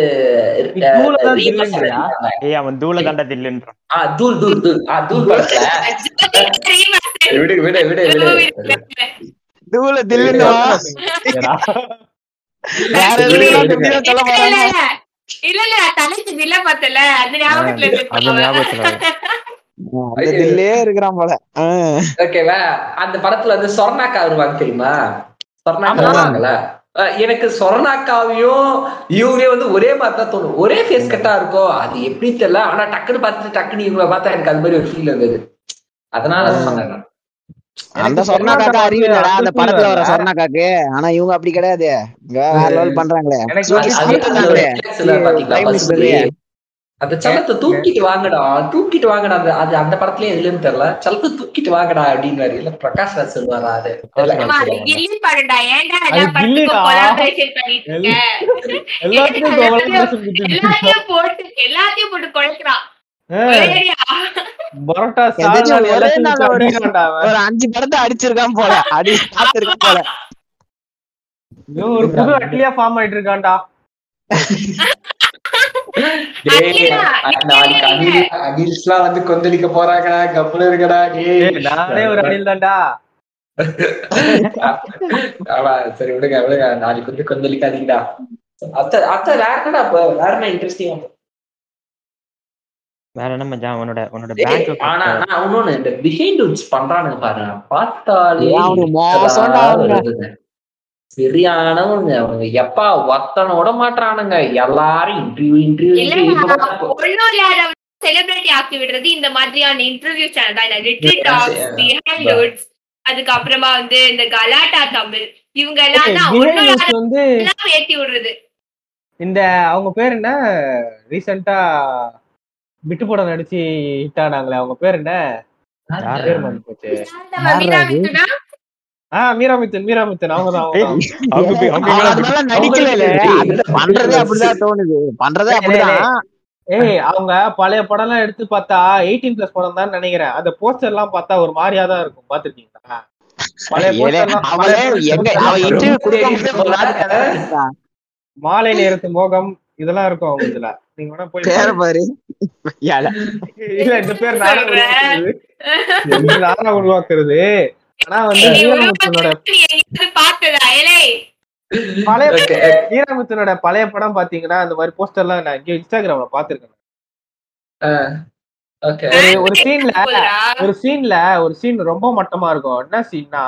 அவன் தூள தண்ட தில்லுன்றான் ஆ, தூள் தூள் தூள். ஆ, தூள் படத்துல. <laughs> விடு விடு விடு விடு. தூள தில்லுன்னு ஏடா. வேற விடு, எதுவும் விடுங்க. புதிய சொல்ல இல்ல, இல்ல. தலைக்கு வில்ல பார்த்தல. அந்த ஞாபகத்துல இருக்கிறான் போல. ஓகேவா? அந்த படத்துல வந்து சொர்ணாக்கா வருவாங்க தெரியுமா? சொர்ணாக்கா. வருவாங்கல்ல? எனக்கு சொர்ணாக்காவையும் இவங்களையும் வந்து ஒரே மாதிரி தான் தோணும். ஒரே ஃபேஸ் கட்டா இருக்கும் அது எப்படி தெரியல. ஆனா டக்குன்னு பார்த்துட்டு டக்குன்னு இவங்களை பார்த்தா எனக்கு அது மாதிரி ஒரு ஃபீல் இருந்தது அதனால. சொன்னேன். அந்த எனக்கு சொர்ணா காக்கா சொர்ணா அறிவு இல்லடா. அந்த படத்துல வர புரியல. சொர்ணா காக்கு ஆனா இவங்க அப்படி கிடையாது. வேற லெவல் பண்றாங்களே. அந்த சலத்தை தூக்கிட்டு வாங்கடா தூக்கிட்டு வாங்கடா அந்த அது அந்த படத்துலயே எதுலன்னு தெரியல. சலத்தை தூக்கிட்டு வாங்கடா அப்படின்னு இல்ல பிரகாஷ் ராஜ் சொல்லுவாரா அது. எல்லாத்தையும் போட்டு குழைக்கிறான் ஒரே அஞ்சு படத்தை அடிச்சிருக்கான் போல. அடி பார்த்திருக்கான் போல. ஒரு புது அட்லியா ஃபார்ம் ஆயிட்டு இருக்கான்டா <laughs> டேய், அகிலா, நாளைக்கு அனில் அனில்ஸ்லாம் வந்து கொந்தளிக்க போறாங்கடா கப்புல இருக்கடா டேய். ஏய், நானே ஒரு அணில் தான்டா. ஆமா சரி விடுங்க விடுங்க. நாளைக்கு வந்து கொந்தளிக்காதீங்கடா. அத்த அத்த வேற என்ன இன்ட்ரெஸ்டிங் வேற என்ன மச்சான்? உன்னோட உன்னோட பேங்க் ஆனா நான் இன்னொன்னு இந்த பிஹைண்ட் பண்றானுங்க பாருங்க பார்த்தாலே சரியானவங்க. அவங்க எப்பா ஒத்தனை விட மாட்டானுங்க எல்லாரும் இன்டர்வியூ இன்டர்வியூ செலிபிரிட்டி ஆக்கி விடுறது இந்த மாதிரியான இன்டர்வியூ சேனல் தான். Little talks. பிஹைண்ட் அதுக்கப்புறமா வந்து இந்த கலாட்டா தமிழ். இவங்க எல்லாம் வந்து ஏத்தி விடுறது. இந்த அவங்க பேர் என்ன? ரீசெண்டா விட்டு படம் நடிச்சு ஹிட் ஆனாங்களே. அவங்க பேர் என்ன? பேர் போச்சு? ஆஹ் மீராமித்தன் மீராமித்தன் அவங்க தான் நடிக்கல அது பண்றதே அப்படிதான் தோணுது. பண்றதே அப்படிதான். ஏய் அவங்க பழைய படம் எல்லாம் எடுத்து பார்த்தா எயிட்டீன் பிளஸ் படம் தான் நினைக்கிறேன். அந்த போஸ்டர் எல்லாம் பார்த்தா ஒரு மாதிரியா தான் இருக்கும். பாத்துருக்கீங்களா. <laughs> மாலை நேரத்து மோகம் இதெல்லாம் இருக்கும் அவங்க இதுல. நீங்க வேணா போய் பேர. இல்ல இந்த பேர் நானா உருவாக்குறது. ஆனா வந்து பழைய Okay. வீரமுத்தனோட பழைய படம் பாத்தீங்கன்னா இந்த மாதிரி போஸ்டர் எல்லாம் நான் இங்க இன்ஸ்டாகிராம்ல பாத்துருக்கேன். ஒரு ஒரு சீன்ல. ஒரு சீன்ல ஒரு சீன் ரொம்ப மட்டமா இருக்கும். என்ன சீன்னா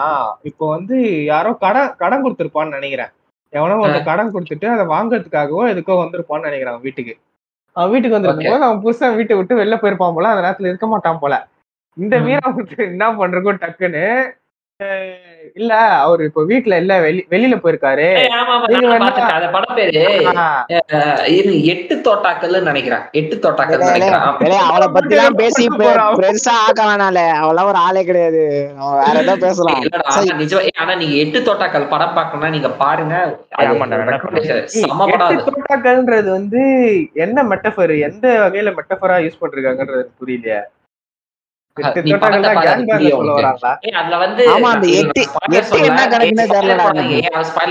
இப்போ வந்து யாரோ கடன் கடன் கொடுத்திருப்பான்னு நினைக்கிறேன். எவனோ ஒரு கடன் கொடுத்துட்டு அதை வாங்குறதுக்காகவோ எதுக்கோ வந்திருப்பான்னு நினைக்கிறேன் அவன் வீட்டுக்கு. அவன் வீட்டுக்கு வந்திருக்கும் போது அவன் புதுசா வீட்டை விட்டு வெளில போயிருப்பான் போல அந்த நேரத்துல இருக்க மாட்டான் போல. இந்த ம். வீரமுத்து என்ன பண்றக்கோ டக்குன்னு. இல்ல அவரு இப்போ வீட்டுல இல்ல வெளி வெளியில போயிருக்காரு. எட்டு தோட்டாக்கள்னு நினைக்கிறேன். எட்டு தோட்டாக்கள் அவளை பத்தி எல்லாம் பேசி. பெருசா ஆக்க வேணால அவெல்லாம் ஒரு ஆளே கிடையாது. அவன் வேற ஏதோ பேசலாம். ஆனா நிஜமா ஏய், ஆனா நீங்க எட்டு தோட்டாக்கள் படம் பார்க்கணும்னா நீங்க பாருங்க. தோட்டாக்கள்ன்றது வந்து என்ன மெட்டபர் எந்த வகையில மெட்டபரா யூஸ் பண்றாங்கன்றது புரியலையே. அதுல வந்து. என்ன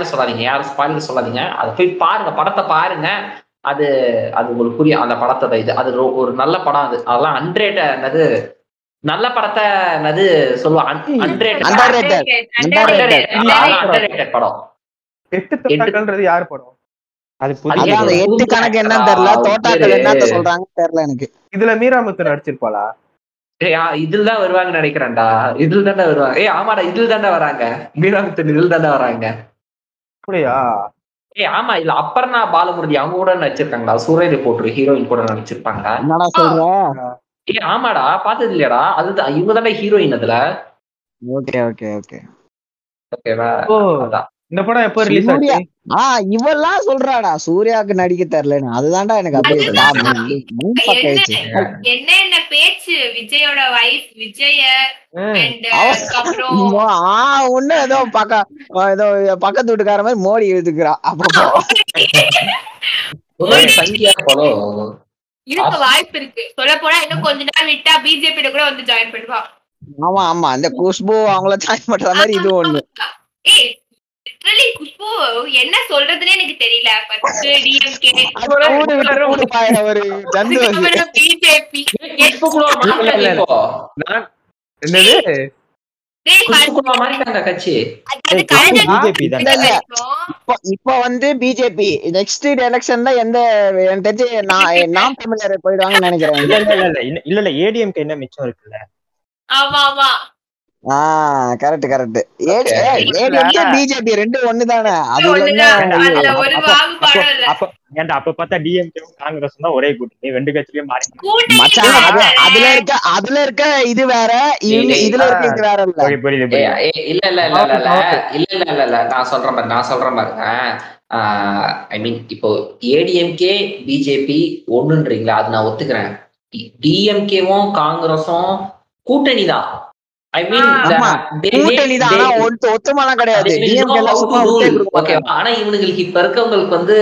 சொல்லாதீங்க, அதை போய் பாருங்க படத்தை பாருங்க. அது அது உங்களுக்கு புரியும் அந்த படத்தோட இது. அது ஒரு நல்ல படம் அது. அதெல்லாம் அன்ரேட் என்னது? நல்ல படத்தை என்னது சொல்லுவாங்க படம். எட்டு யார் படம்? அது ஏன் எட்டு கணக்கு என்னன்னு தெரியல. தோட்டாக்கள் என்னத்த சொல்றாங்கன்னு தெரியல எனக்கு. இதுல மீராமுத்து நடிச்சிருப்பாளா? ஏய், இதுல தான் வருவாங்கன்னு நினைக்கிறேன்டா. இதுல தானே வருவாங்க. ஏய் ஆமாடா இதுல தானே வராங்க. மீனாமித்தன் இதுல தானே வராங்க. அப்படியா? ஏய் ஆமா இல்ல அப்பர்ணா பாலமுருதி அவங்க கூட நடிச்சிருக்காங்கடா. சூரிய போட்டு ஹீரோயின் கூட நடிச்சிருப்பாங்க என்னடா சொல்ற? ஏய் ஆமாடா பார்த்தது இல்லையாடா. அதுதான் இவங்க தானே ஹீரோயின் அதுல. Okay okay okay. ஓகேவா? ஓ. அதான். இந்த படம் எப்போ ரிலீஸ். ஆச்சு? ஆ இவெல்லாம் சொல்றாடா. சூர்யாவுக்கு நடிக்க தெரியலன்னு அதுதான்டா எனக்கு அப்படியே. என்ன என்ன பேச்சு? விஜயோட வைஃப் விஜய ஒண்ணு ஏதோ பக்க ஏதோ பக்கத்து வீட்டுக்கார மாதிரி மோடி எழுதுக்குறா அப்பப்போ ஒரு சங்கியா போலோ இருக்க வாய்ப்பு இருக்கு. சொல்ல போனா இன்னும் கொஞ்ச நாள் விட்டா பிஜேபி கூட வந்து ஜாயின் பண்ணுவா. ஆமா ஆமா. அந்த குஷ்பு அவங்கள ஜாயின் பண்ற மாதிரி இது ஒண்ணு. ஏய் லிட்ரலி குஷ்பு என்ன சொல்றதுன்னு எனக்கு தெரியல. ஃபர்ஸ்ட் இப்ப? வந்து பிஜேபி நெக்ஸ்ட் எலெக்ஷன்ல எந்த தெரிஞ்சு நான் தமிழர் போயிடுவாங்கன்னு நினைக்கிறேன். இல்ல இல்ல இல்ல ஏடிஎம்கே என்ன மிச்சம் இருக்குல்ல? ஆமா ஆமா. கரெக்ட் கரெக்ட் பிஜேபி ரெண்டு ஒண்ணு தானே அப்ப ஏன்டா அப்ப பார்த்தா டிஎம்கேவும் காங்கிரஸ் தான் ஒரே கூட்டணி. ரெண்டு கட்சியிலயும் மாறி மச்சான் அது. அதுல இருக்க அதுல இருக்க இது வேற. இதுல இருக்க இது வேற இல்ல. புரியுது இல்ல இல்ல இல்ல இல்ல இல்ல. இல்ல இல்ல இல்ல நான் சொல்றேன் பாரு நான் சொல்றேன் பாருங்க ஐ மீன் இப்போ ஏடிஎம்கே பிஜேபி ஒண்ணுன்றீங்களா? அது நான் ஒத்துக்கிறேன். டிஎம்கேவும் காங்கிரஸும் கூட்டணி தான் ஐ மீன் ஆனா எல்லாம் இவனுங்களுக்கு இப்ப இருக்கவங்களுக்கு வந்து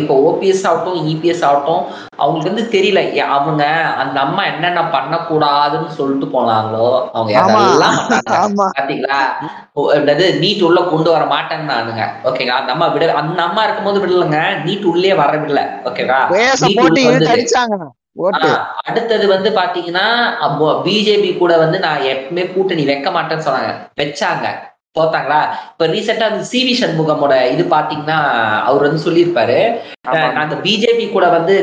இப்போ ஓபிஎஸ் ஆகட்டும் இபிஎஸ் ஆகட்டும் அவங்களுக்கு வந்து தெரியல. அவங்க அந்த அம்மா என்னென்ன பண்ணக்கூடாதுன்னு சொல்லிட்டு போனாங்களோ அவங்க. ஆமா. பாத்தீங்களா? என்னது நீட் உள்ள கொண்டு வர மாட்டேன்னானுங்க ஓகேங்களா அந்த அம்மா விட அந்த அம்மா இருக்கும்போது விடலங்க. நீட் உள்ளே வர விடல ஓகேவா அடுத்தது வந்து பாத்தீங்கன்னா பிஜேபி கூட வந்து நான் எப்பவுமே கூட்டணி வைக்க மாட்டேன்னு சொன்னாங்க வச்சாங்க போத்தாங்களா இப்ப ரீசெண்டா அந்த சிவி சண்முகமோட இது பாத்தீங்கன்னா அவர் வந்து சொல்லியிருப்பாரு நாங்க பிஜேபி கூட வந்து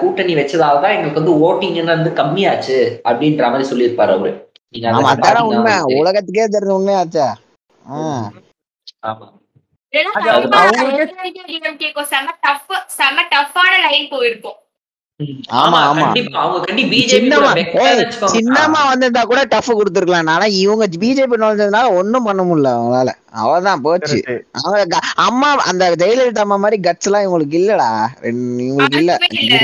கூட்டணி வச்சதால தான் எங்களுக்கு வந்து ஓட்டிங் வந்து கம்மியாச்சு அப்படின்ற மாதிரி சொல்லியிருப்பாரு அவரு உலகத்துக்கே தெரிஞ்ச உண்மையாச்சா. ஆமா செம tough செம டஃப்பான லைன் போயிருக்கும் ஆமா ஆமா சின்னமா வந்திருந்தா கூட டஃப் கொடுத்துருக்கலாம். ஆனா இவங்க பிஜேபி நுழைஞ்சதுனால ஒண்ணும் பண்ண முடியல அவங்களால. அவதான் போச்சு. அவங்க அம்மா அந்த ஜெயலலிதா அம்மா மாதிரி கட்ஸ் எல்லாம் இவங்களுக்கு இல்லடா. ரெண்டு- இவங்களுக்கு இல்ல.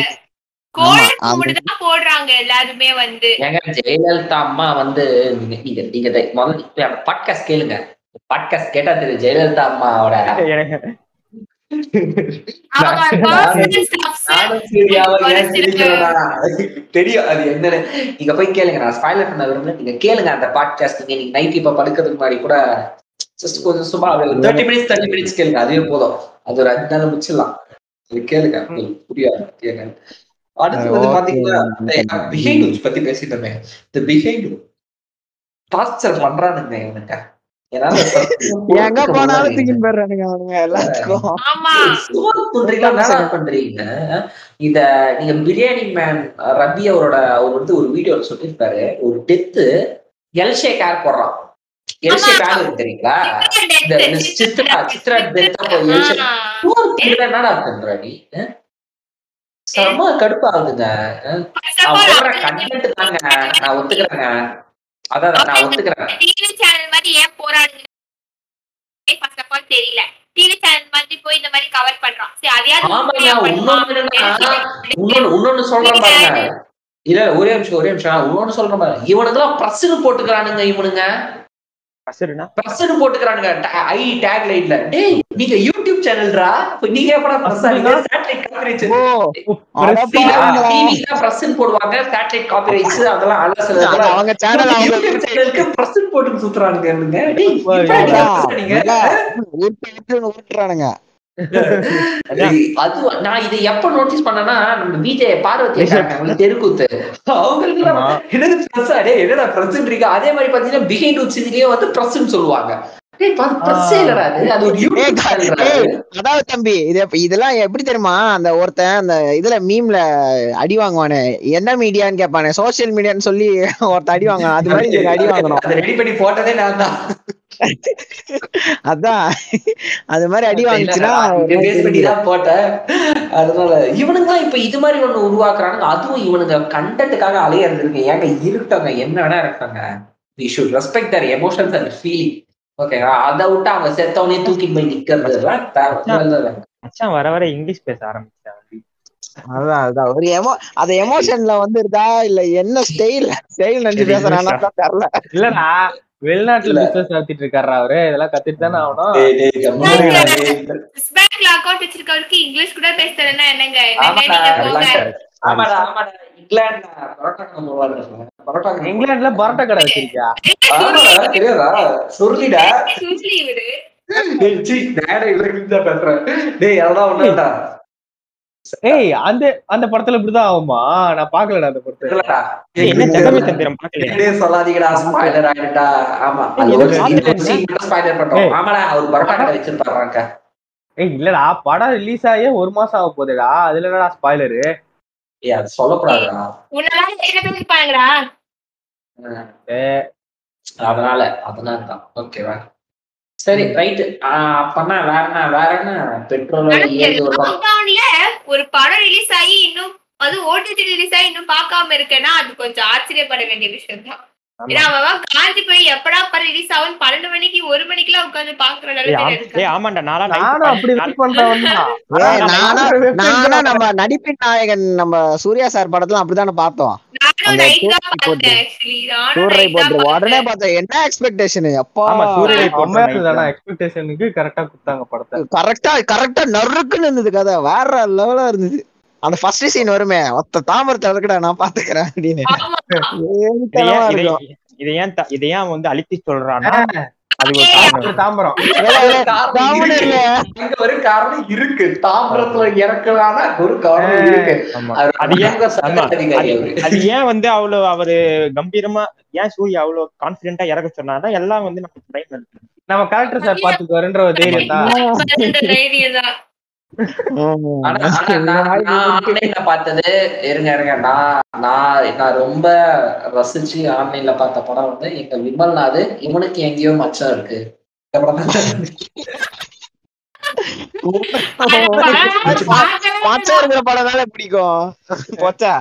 போடுறாங்க எல்லாருமே வந்து. ஜெயலலிதா அம்மா வந்து நீங்க நீங்க நீங்க இதை முதல்ல இப்ப அந்த பாட்காஸ்ட் கேளுங்க. பாட்காஸ்ட் கேட்டா தெரியும் ஜெயலலிதா அம்மாவோட தெரியும் அது என்னன்னு. நீங்க போய் கேளுங்க நான் ஸ்பாய்லர் பண்ண விரும்பல. நீங்க கேளுங்க அந்த பாட்காஸ்ட் நீங்க நைட் இப்ப படுக்கிறதுக்கு முன்னாடி கூட ஜஸ்ட் கொஞ்சம் சும்மா தேர்ட்டி மினிட்ஸ் தேர்ட்டி மினிட்ஸ் கேளுங்க. அதுவே போதும். அது ஒரு அஞ்சு நாள் முடிச்சிடலாம். கேளுங்க. புரியாது கேளுங்க. அடுத்து வந்து Okay. பாத்தீங்கன்னா பிஹேவியர்ஸ் பத்தி பேசிட்டு இருந்தேன். இந்த பிஹேவியர் டார்ச்சர் பண்றானுங்க இவனுங்க. <laughs> எங்க போனாலும் தூக்கின்னு போயிடுறானுங்க அவனுங்க எல்லாத்துக்கும். பண்றீங்க? இத நீங்க பிரியாணி மேன் ரபி அவரோட அவர் வந்து ஒரு வீடியோல சொல்லிருப்பாரு ஒரு டெத்து எல்ஷே கேர் போடுறான்? எல்ஷே கேர் இந்த சித்ரா சித்ரா டெத்தா என்னடா பண்ற நீ? செம்ம கடுப்பாகுதுங்க. நான் ஒத்துக்கிறேங்க. அதான் நான் ஒத்துக்கிறேன். டிவி சேனல் மாதிரி ஏன் போறாங்க ஃபர்ஸ்ட் ஆஃப் ஆல் தெரியல. டிவி சேனல் மாதிரி போய் இந்த மாதிரி கவர் பண்றான். சரி அதையாவது. இன்னொன்னு இன்னொன்னு சொல்றேன் பாருங்க. இல்ல ஒரே நிமிஷம் ஒரே நிமிஷம். இன்னொன்னு சொல்றேன் பாருங்க. இவனுங்கெல்லாம் பிரஸ்னு போட்டுக்கிறானுங்க இவனுங்க. போட்டுக்கிறானுங்க. ஐ டேக் லைன்ல நீங்க யூடியூப் சேனல்ரா நீங்க எப்படா பிரஸ் போடுவாங்க சேட்டலைட் காப்பிரைட்ஸ் அதெல்லாம் அலசல அவங்க சேனல் போட்டு சுத்துறானுங்க டேய் அது நான் இதை எப்ப நோட்டீஸ் பண்ணனா நம்ம விஜய் பார்வதி இருக்காங்க, தெருக்கூத்து. அவங்களுக்கு. என்னது பிரஸ் அடே என்னடா பிரஸ்ன்றீங்க அதே மாதிரி பாத்தீங்கன்னா பிஹைண்ட் இதுலயே வந்து சொல்லுவாங்க. பிரஸ் இல்லடா அது அது ஒரு ஏய், யூடியூப் க- சேனல்டா ஏய், அதாவது தம்பி இது இதெல்லாம் எப்படி தெரியுமா? அந்த ஒருத்தன் அந்த இதுல மீம்ல அடி வாங்குவானே. என்ன மீடியான்னு கேட்பானே? சோசியல் மீடியான்னு சொல்லி ஒருத்தன் அடி வாங்குவான். அது மாதிரி அடி வாங்கணும். அதான். அது மாதிரி அடி வாங்குச்சுன்னா போட்டேன். அதனால இவனுங்க இப்ப இது மாதிரி ஒண்ணு உருவாக்குறானுங்க. அதுவும் இவனுங்க கண்டென்ட்டுக்காக அலையறது இருக்கு ஏங்க இருக்கட்டும் என்ன வேணா இருக்காங்க. We should respect their emotions and feeling ஓகேவா அதை விட்டு அவங்க செத்தவனே தூக்கி போய் மச்சான் வர வர இங்கிலீஷ் பேச ஆரம்பிச்சான் அதான் அதான். ஒரு எமோ அது எமோஷன்ல வந்துருதா? இல்ல என்ன ஸ்டைல் ஸ்டைல் நினைச்சு பேசுறானா தெரியல. இல்லடா. வெளிநாட்டுல. பிசினஸ் நடத்திட்டு இருக்காரா அவரு. இதெல்லாம் கத்துட்டு தானே ஆகணும். இங்கிலீஷ் கூட பேச என்னங்க. இங்கிலாந்துல பரோட்டா கடை வச்சிருக்கியா? தெரியாதா? சொல்லிடா சுசி இவரு. டேய், சீ, நேரா இவருக்கு தான் பேசுறேன் டேய் அதெல்லாம் ஒண்ணுடா ஏய் அந்த அந்த படத்துல இப்படிதான் ஆகுமா நான் பாக்கலடா அந்த படத்தை. இல்லடா. என்ன ஜெகமே தந்திரம் பாக்கலையா இப்படியே சொல்லாதீங்கடா ஸ்பாய்லர் ஆயிட்டா ஆமா ஸ்பாய்லர் பண்றோம். ஆமாடா அவர் பரோட்டா கடை ஏய் இல்லடா படம் ரிலீஸ் ஆகியே ஒரு மாசம் ஆக போகுதுடா. அதுல என்னடா ஸ்பாய்லரு ஏய் அது சொல்லக்கூடாதுடா. உன்னால என்ன பேசிப்பாங்கடா அதனால அதனால தான் ஓகேவா சரி ரைட் அப்பனா வேற என்ன வேற என்ன? பெட்ரோல் ஒரு படம் ரிலீஸ் ஆகி இன்னும் அது ஓடிடி ரிலீஸ் ஆகி இன்னும் பார்க்காம இருக்கேன்னா அது கொஞ்சம் ஆச்சரியப்பட வேண்டிய விஷயம் தான் போய் எப்படா ரிலீஸ் ஆகும் பன்னெண்டு மணிக்கு ஒரு உட்காந்து பாக்குற ஆமாண்டா நானும் அப்படி நம்ம நடிப்பின் நாயகன் நம்ம சூர்யா சார் படத்துல அப்படித்தானே பார்த்தோம்? உடனே பார்த்தேன். என்ன எக்ஸ்பெக்டேஷன் night எக்ஸ்பெக்டேஷனுக்கு கரெக்டா கொடுத்தாங்க படத்தை. கரெக்டா கரெக்டா நறுக்குன்னு இருந்தது கதை. வேற லெவலா இருந்தது. அந்த ஃபர்ஸ்ட் சீன் வருமே. ஒத்த தாமரத்தை இருக்குடா நான் பாத்துக்கிறேன் அப்படின்னு. இதை ஏன்- இதை- ஏன் வந்து அழுத்தி சொல்றான்னா தாம்பரம். ஒரு காரணம் இருக்கு. தாம்பரத்துல இறக்கலான ஒரு காரணம் இருக்கு. அது ஏன் வந்து அவ்வளவு அவரு கம்பீரமா ஏன் சூர்யா அவ்வளவு கான்பிடென்டா இறக்க சொன்னாருன்னா எல்லாம் வந்து நம்ம நம்ம கலெக்டர் சார் பாத்துக்குவாருன்ற ஒரு தைரியம் தான் ஆன்லைன்ல பார்த்தது இருங்க இருங்க நான் நான் நான் ரொம்ப ரசிச்சு ஆன்லைன்ல பார்த்த படம் வந்து எங்க விமல்நாது இவனுக்கு எங்கேயோ மச்சம் இருக்கு. படம் தான். அது படம் பார்க்கவே மச்சம் இருக்கிற படம் தானே பிடிக்கும் போச்சா.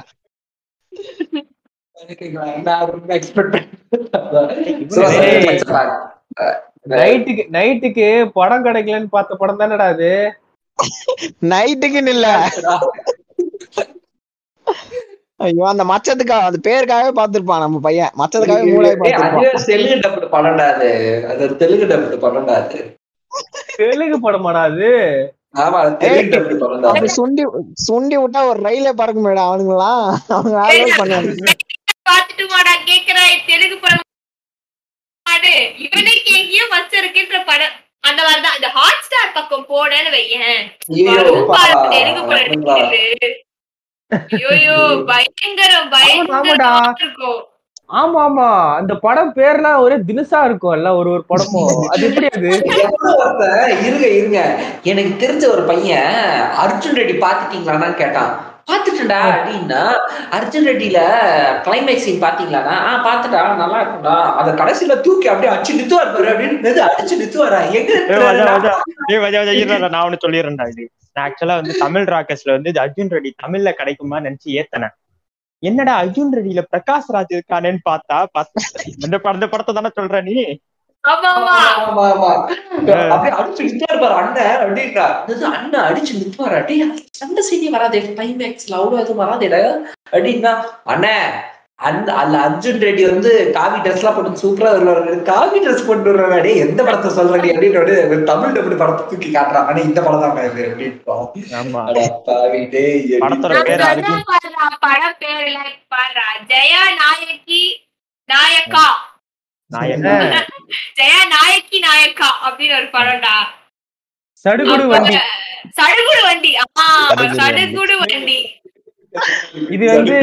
நைட்டுக்கு நைட்டுக்கு படம் கிடைக்கலன்னு பார்த்த படம் தானடா அது? நைட்டுக்குன்னு இல்ல ஐயோ அந்த மச்சத்துக்காக அந்த பேருக்காகவே பார்த்திருப்பான் நம்ம பையன். மச்சத்துக்காகவே மூளை அது தெலுங்கு டப்பு படம்டா அது. அது ஒரு தெலுங்கு டப்பு படம்டா அது. தெலுங்கு படமாடா அது? அது சுண்டி சுண்டி விட்டா ஒரு ரயிலே பறக்க அவனுங்களாம். அவங்க பண்ணுவாங்க கேக்குறேன். தெலுங்கு படம் பாடு. இவனுக்கு எங்கேயோ மச்சம் இருக்குன்ற படம். அந்த மாதிரிதான் இந்த ஹாட் ஸ்டார் பக்கம் போனேன்னு வையேன். ஐயோ, பயங்கரம். பயங்கரமா இருக்கும். ஆமா ஆமா. அந்த படம் பேர்லாம் ஒரே தினுசா இருக்கும் எல்லாம் ஒரு ஒரு படமும் அது எப்படி அது? இருங்க இருங்க. எனக்கு தெரிஞ்ச ஒரு பையன் அர்ஜுன் ரெட்டி பாத்துட்டீங்களான்னு கேட்டான். பாத்துட்டேன்டா அப்படின்னா அர்ஜுன் ரெட்டில கிளைமேக்ஸ் சீன் பாத்தீங்களாண்ணா ஆ பாத்துட்டா நல்லா இருக்கும்டா. அத கடைசியில தூக்கி அப்படியே அடிச்சு நித்துவார் பாரு அப்படின்னு அடிச்சு நித்துவாரா எங்க? நான் ஒண்ணு சொல்லிடுறேன்டா இது. நான் ஆக்சுவலா வந்து தமிழ் ராக்கர்ஸ்ல வந்து அர்ஜுன் ரெட்டி தமிழ்ல கிடைக்குமா நினைச்சு ஏத்தனேன். என்னடா அர்ஜுன் ரெட்டியில பிரகாஷ் ராஜ் இருக்கானேன்னு பார்த்தா அந்த பட- அந்த படத்தை தானே சொல்ற நீ. அப்படியே அடிச்சு நித்துவார் பாரு அண்ணன் அப்படின்னா அண்ணன் அடிச்சு டேய் சண்டை செய்தி வராதே கிளைமேக்ஸ்ல அவ்வளவு எதுவும் வராதேடா அப்படின்னா அண்ணன் அந்த அந்த அர்ஜுன் ரெட்டி வந்து காவி ட்ரெஸ் எல்லாம் போட்டு சூப்பரா வருவாரு. காவி ட்ரெஸ் போட்டு வருவாரு டேய் எந்த படத்தை சொல்றடி அப்படின்னு தமிழ் டபுள் படத்தை தூக்கி காட்டுறான் ஆனா இந்த படம் தான் இது அப்படின்னு அட பேரு படம் பாருடா. ஜெயா நாயகி நாயக்கா. ஜெயா நாயக்கி நாயக்கா அப்படின்னு ஒரு படம்டா. சடுகுடு வண்டி. சடுகுடு வண்டி. சடுகுடு வண்டி. இது வந்து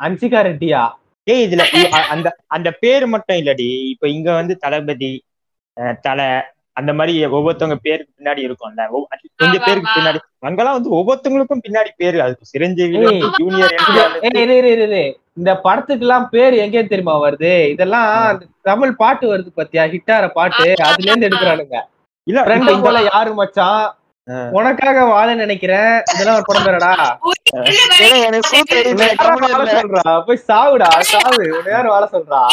அன்சிகா ரெட்டியா? ஏய் இதுல அந்த அந்த பேரு மட்டும் இல்லடி. இப்ப இங்க வந்து தளபதி அஹ், தலை அந்த மாதிரி ஒவ்வொருத்தவங்க பேருக்கு பின்னாடி இருக்கும்ல. கொஞ்சம் பேருக்கு. பின்னாடி. அங்கெல்லாம் வந்து ஒவ்வொருத்தவங்களுக்கும் பின்னாடி பேரு. அது சிரஞ்சீவி. ஜூனியர். இந்த படத்துக்கு எல்லாம் பேர் எங்கே தெரியுமா வருது? இதெல்லாம் தமிழ் பாட்டு வருது பாத்தியா? ஹிட்டார பாட்டு. அதுல இருந்து எடுக்கிறானுங்க. இல்ல இந்த- போல யாரு மச்சான்? உனக்காக வாழ நினைக்கிறேன். இதெல்லாம் ஒரு படம் இருடா. சொல்றா? போய் சாவுடா சாவு. உன்னை யாரும் வாழ சொல்றா?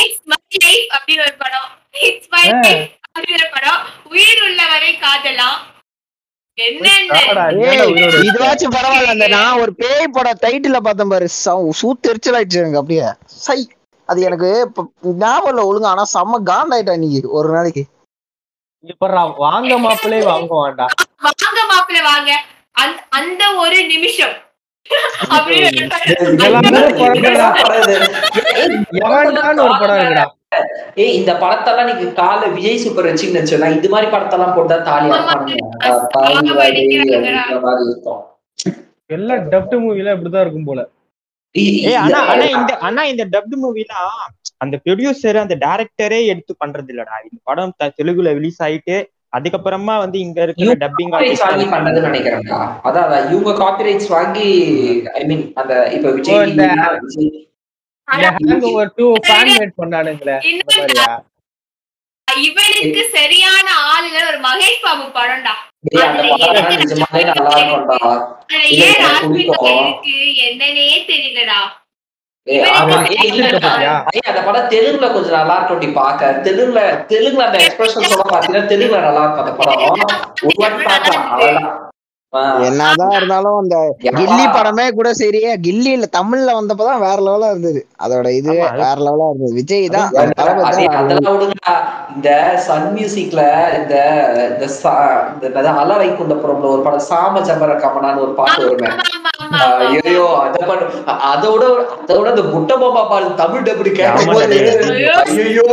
உயிரோட இருக்க? இதுவாச்சும் பரவாயில்ல அந்த நான் ஒரு பேய் படம் டைட்டில பார்த்தேன் பாரு சவு- சூத்து எரிச்சலாயிடுச்சு எனக்கு அப்படியே. சை அது எனக்கு ஞாபகம் இல்ல ஒழுங்கா ஆனா செம்ம காண்டாயிட்டா இன்னைக்கு ஒரு நாளைக்கு. வாங்க மாப்பிள்ளை வாங்க மாப்பிள்ள வாங்க. அந்த- ஒரு நிமிஷம்? <laughs> எவன்டான்னு ஒரு படம் இருக்குடா. ஏய் இந்த படத்தெல்லாம் நீங்க கால விஜய் சூப்பர் வச்சுன்னு வச்சோம்னா இந்த மாதிரி படத்தெல்லாம் போட்டா தாலி இருக்கும். எல்லாம் டப்டு மூவில இப்படிதான் இருக்கும் போல. ஏய், ஏ இந்த- ஆனா ஆனா இந்த ஆனா இந்த டப்டு மூவிலாம் அந்த ப்ரொடியூசர் அந்த டைரக்டரே எடுத்து பண்றது இல்லடா இந்த படம் தெலுங்குல ரிலீஸ் ஆயிட்டு அதுக்கப்புறமா வந்து இங்க இருக்கிற டப்பிங் வாங்கி பண்ணதுன்னு நினைக்கிறேன்டா. அதான் இவங்க காப்பிரைட்ஸ் வாங்கி ஐ மீன் அந்த இப்ப விஜய் இவனுக்கு சரியான ஆளுங்க ஒரு மகேஷ் பாபு படம்டா. என்னன்னே தெரியலடா. அந்த படம் தெலுங்குல கொஞ்சம் நல்லா இருக்கும் பாக்க. தெலுங்குல தெலுங்குல அந்த எக்ஸ்பிரஷன் சொல்ல பாத்தீங்கன்னா தெலுங்குல நல்லா இருக்கும் அந்த படம். ஒரு வாட்டி அவ்வளவுதான். என்னதான் இருந்தாலும் அந்த. கில்லி படமே கூட சரி கில்லி இல்ல தமிழ்ல வந்தப்பதான் வேற லெவலா இருந்தது. அதோட இது வேற லெவலா இருந்தது. விஜய் தான். அந்த இந்த சன் மியூசிக்ல இந்த இந்த அல வைகுண்டபுரம்ல ஒரு படம் சாம ஜமர கமனான்னு ஒரு பாட்டு வருமே. ஐயோ அத பண்ணு அதோட அதோட இந்த முட்டை பாபா பால் தமிழ் டபுள் ஐயோ.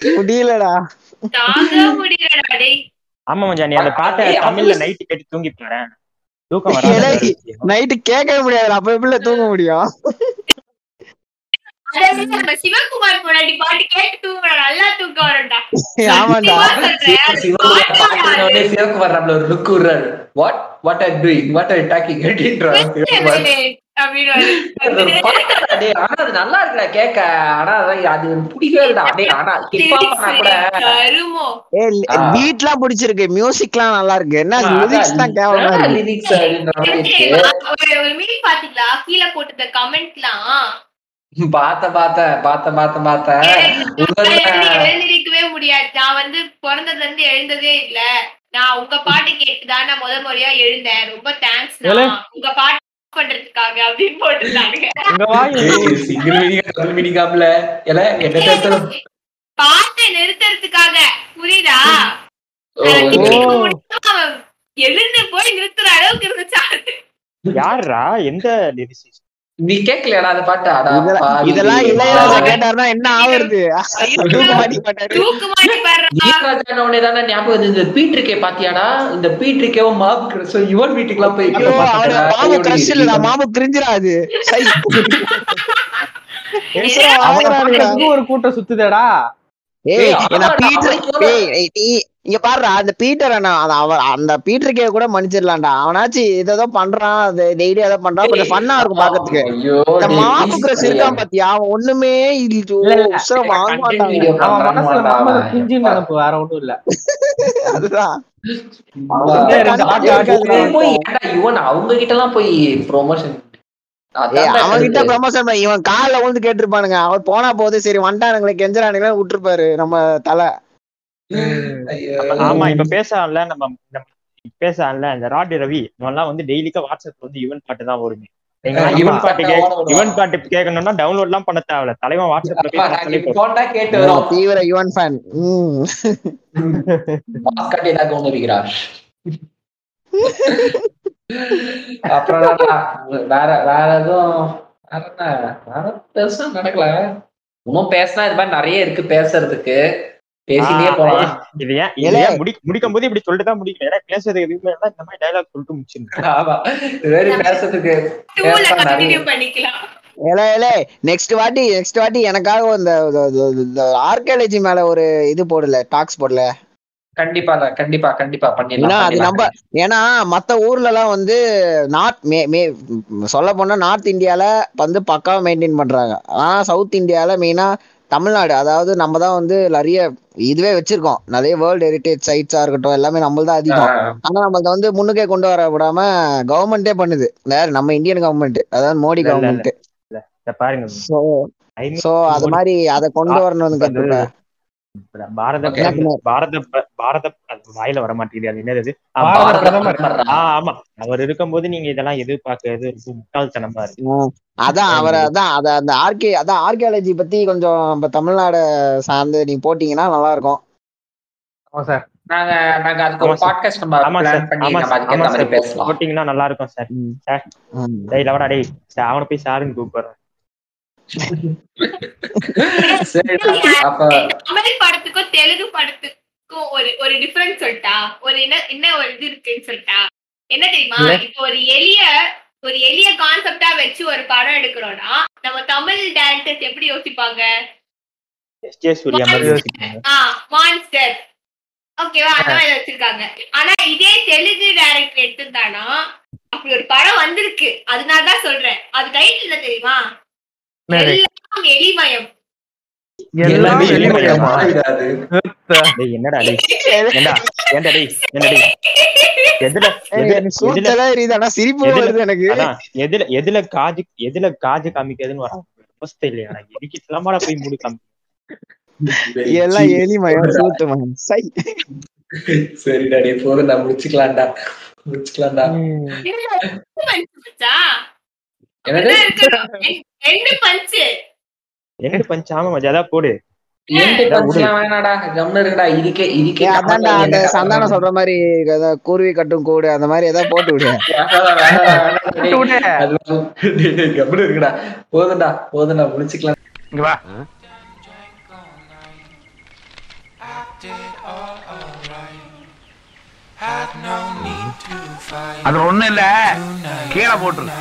முடியலடா. தாங்க முடியலடா டேய். ஆமா மச்சான் நீ அந்த பாட்டை தமிழ்ல நைட் கேட்டு தூங்கி பாரு தூக்கம் வராது நைட்டு கேட்கவே முடியாது அப்ப எப்படி தூங்க முடியும்? சிவகுமார் முன்னாடி பாட்டு கேட்டு தூங்கடா நல்லா தூக்கம் வரும்டா. சொல்றேன். சிவகுமார் சிவகுமார் நம்மள ஒரு லுக் விடுறாரு what what are doing what are talking அப்படின்றாரு. <laughs> நல்லா ஆனா அது பிடிக்கவே இல்லடா. <laughs> டேய் ஆனா கூட. பிடிச்சிருக்கு. மியூசிக்லாம் நல்லா இருக்கு. என்ன லிரிக்ஸ் தான் கேவலமா கீழே போட்டுருந்த கமெண்ட்லாம் பாத்த பாத்த பாத்த பாத்த பாத்த உண்மைதான். எழுந்திருக்கவே முடியாது. நான் வந்து பிறந்ததுல இருந்து எழுந்ததே இல்ல. நான் உங்க பாட்டு கேட்டுதான் நான் முத முறையா எழுந்தேன். ரொம்ப தேங்க்ஸ். உங்க பாட்டு பண்றதுக்காக அப்படின்னு போட்டுருந்தாங்க? பாட்டை நிறுத்துறதுக்காக புரியுதா? எழுந்து போய் நிறுத்துற அளவுக்கு இருந்துச்சா. யாருடா எந்த லிரிசிஸ்ட் நீ கேக்கலையாடா அந்த பாட்டு? அடா இதெல்லாம் இளையராஜா கேட்டாருன்னா என்ன பாடுறா. இளையராஜான உடனே தானே ஞாபகம். இந்த பீட்ரிக்கே பாத்தியாடா? இந்த பீட்ரிக்கேவும் மாபு யுவன் வீட்டுக்குலாம் போய் ஐயோ அவரு பாத்துட்டா. மாமு கிரஷ் இல்லடா மாமு கிரிஞ்சிரா அது. <laughs> ஒரு கூட்டம் சுத்துதேடா. ஏய் இங்க பாருடா அந்த பீட்டர் அண்ணா அந்த அவ அந்த பீட்டருக்கே கூட மன்னிச்சிடலாம்டா. அவனாச்சு ஏதோ பண்றான் டெய்லி ஏதோ பண்றான் கொஞ்சம் ஃபன்னா இருக்கும் பாக்கிறதுக்கு. ஐயோ, இந்த. இருக்கான் பாத்தியா? அவன் ஒண்ணுமே வேற ஒண்ணும் இல்ல. அதுதான். அவங்க கிட்ட எல்லாம் போய் ப்ரொமோஷன் ஏய் அவன் கிட்ட ப்ரமோஷன் இவன் கால்ல விழுந்து கேட்டிருப்பானுங்க. அவர் போனா போது சரி வந்துட்டானுங்களே கெஞ்சரானுங்களே விட்டுருப்பாரு நம்ம தலை. ஆமா இப்ப பேசலாம்ல நம்ம பேசலாம்ல இந்த ராடி ரவி. இவன்லாம் வந்து டெய்லிக்கு வாட்ஸ்அப்ல வந்து யுவன் பாட்டு தான் வருமே. யுவன் பாட்டு யுவன் பாட்டு கேட்கணும்னா டவுன்லோட் எல்லாம் பண்ண தேவையில்ல. தலைவன் வாட்ஸ்அப்ல <laughs> கேட்டு வரும். தீவிர ஃபேன் உணர்கிறார் <laughs> அப்புறம் வேற வேற எதுவும் வேற பெருசா நடக்கல. இன்னும் பேசினா இது மாதிரி நிறைய இருக்கு பேசுறதுக்கு. பேசிட்டே போலாம். இது ஏன் முடி முடிக்கும் போது இப்படி சொல்லிட்டு தான் முடிக்கணும். ஏன்னா பேசுறது எதுவுமே இல்ல, இந்த மாதிரி டைலாக் சொல்லிட்டு முடிச்சிருந்தேன் ஆமா. இது மாதிரி பேசுறதுக்கு ஏலே ஏலே. நெக்ஸ்ட் வாட்டி நெக்ஸ்ட் வாட்டி எனக்காக இந்த ஆர்கியாலஜி மேல ஒரு இது போடல டாக்ஸ் போடல. கண்டிப்பா கண்டிப்பா கண்டிப்பா ஏன்னா அது பண்ணிடலாம். நம்ம ஏன்னா மத்த ஊர்ல எல்லாம் வந்து நார்த் மே மே சொல்ல போனா நார்த் இந்தியால வந்து பக்காவா மெயின்டைன் பண்றாங்க. ஆனா சவுத் இந்தியால மெயினா தமிழ்நாடு அதாவது நம்ம தான் வந்து நிறைய இதுவே வச்சிருக்கோம். நிறைய வேர்ல்டு ஹெரிட்டேஜ் சைட்ஸா இருக்கட்டும் எல்லாமே நம்ம தான் அதிகம் ஆனா நம்மளத வந்து முன்னுக்கே கொண்டு வர விடாம கவர்மெண்டே பண்ணுது. வேற நம்ம இந்தியன் கவர்மெண்ட் அதாவது மோடி கவர்மெண்ட் பாருங்க. சோ அது மாதிரி அதை கொண்டு வரணும்னு பாரத பாரத பாரத வாயில வர மாட்டேங்குது அது என்னது ஆமா. அவர் இருக்கும்போது நீங்க இதெல்லாம் எதிர்பார்க்கறது ரொம்ப முட்டாள்தனமா இருக்கு. அதான் அவர் அதான் அத அந்த ஆர்கே அதான் ஆர்கியாலஜி பத்தி கொஞ்சம் நம்ம தமிழ்நாடு சார்ந்து நீங்க போட்டீங்கன்னா நல்லா இருக்கும் ஆமா சார். நாங்க நாங்க அதுக்கு ஒரு. பாட்காஸ்ட் நம்ம ஆமா சார். பிளான் பண்ணி ஆமா நம்ம சார். அதுக்கு மாதிரி சார். பேசலாம். போட்டீங்கன்னா நல்லா இருக்கும் சார். சார். டேய் லவடா டேய் சார், அவனை போய் சாருன்னு கூப்பிடுறேன். அப்ப தமிழ் படத்துக்கும் தெலுங்கு படத்துக்கும் ஒரு ஒரு டிஃபரன்ஸ் சொல்லிட்டா ஒரு என்ன என்ன ஒரு இது இருக்குன்னு சொல்லிட்டா என்ன தெரியுமா. இப்போ ஒரு எளிய ஒரு எளிய கான்செப்டா வச்சு ஒரு படம் எடுக்கிறோம்னா நம்ம தமிழ் டேரக்டர்ஸ் எப்படி யோசிப்பாங்க? மான்ஸ்டர் ஓகேவா அந்த மாதிரி வச்சிருக்காங்க. ஆனா இதே தெலுங்கு டைரக்டர் எடுத்திருந்தானா அப்படி ஒரு படம் வந்திருக்கு. அதனாலதான் சொல்றேன். அது டைட்டில் என்ன தெரியுமா? எல்லாம் எளிமயம். எல்லாம். டேய் என்னடா எதுல எதுல காஜு எதுல காஜு காமிக்கிறதுன்னு வர அவஸ்தை இல்லையா? எனக்கு இல்லாமடா போய் மூடி காமி எல்லாம் எலிமயம் சூத்து மயம் சை. சரிடா டேய் போதும்டா முடிச்சுக்கலாம்டா. முடிச்சுக்கலாம்டா. ரெண்டு பஞ்சு. எங்க பஞ்சாம மஜாதா போடு. கம்னு சந்தானம் சொல்ற மாதிரி கூர்வி கட்டும் கூடு அந்த மாதிரி ஏதாவது போட்டு விடு. <laughs> <laughs> இருக்குடா. போதும்டா போதும்டா. முடிச்சுக்கலாம் இங்க வா. அது ஒண்ணும் இல்ல. கீழே போட்டுரு.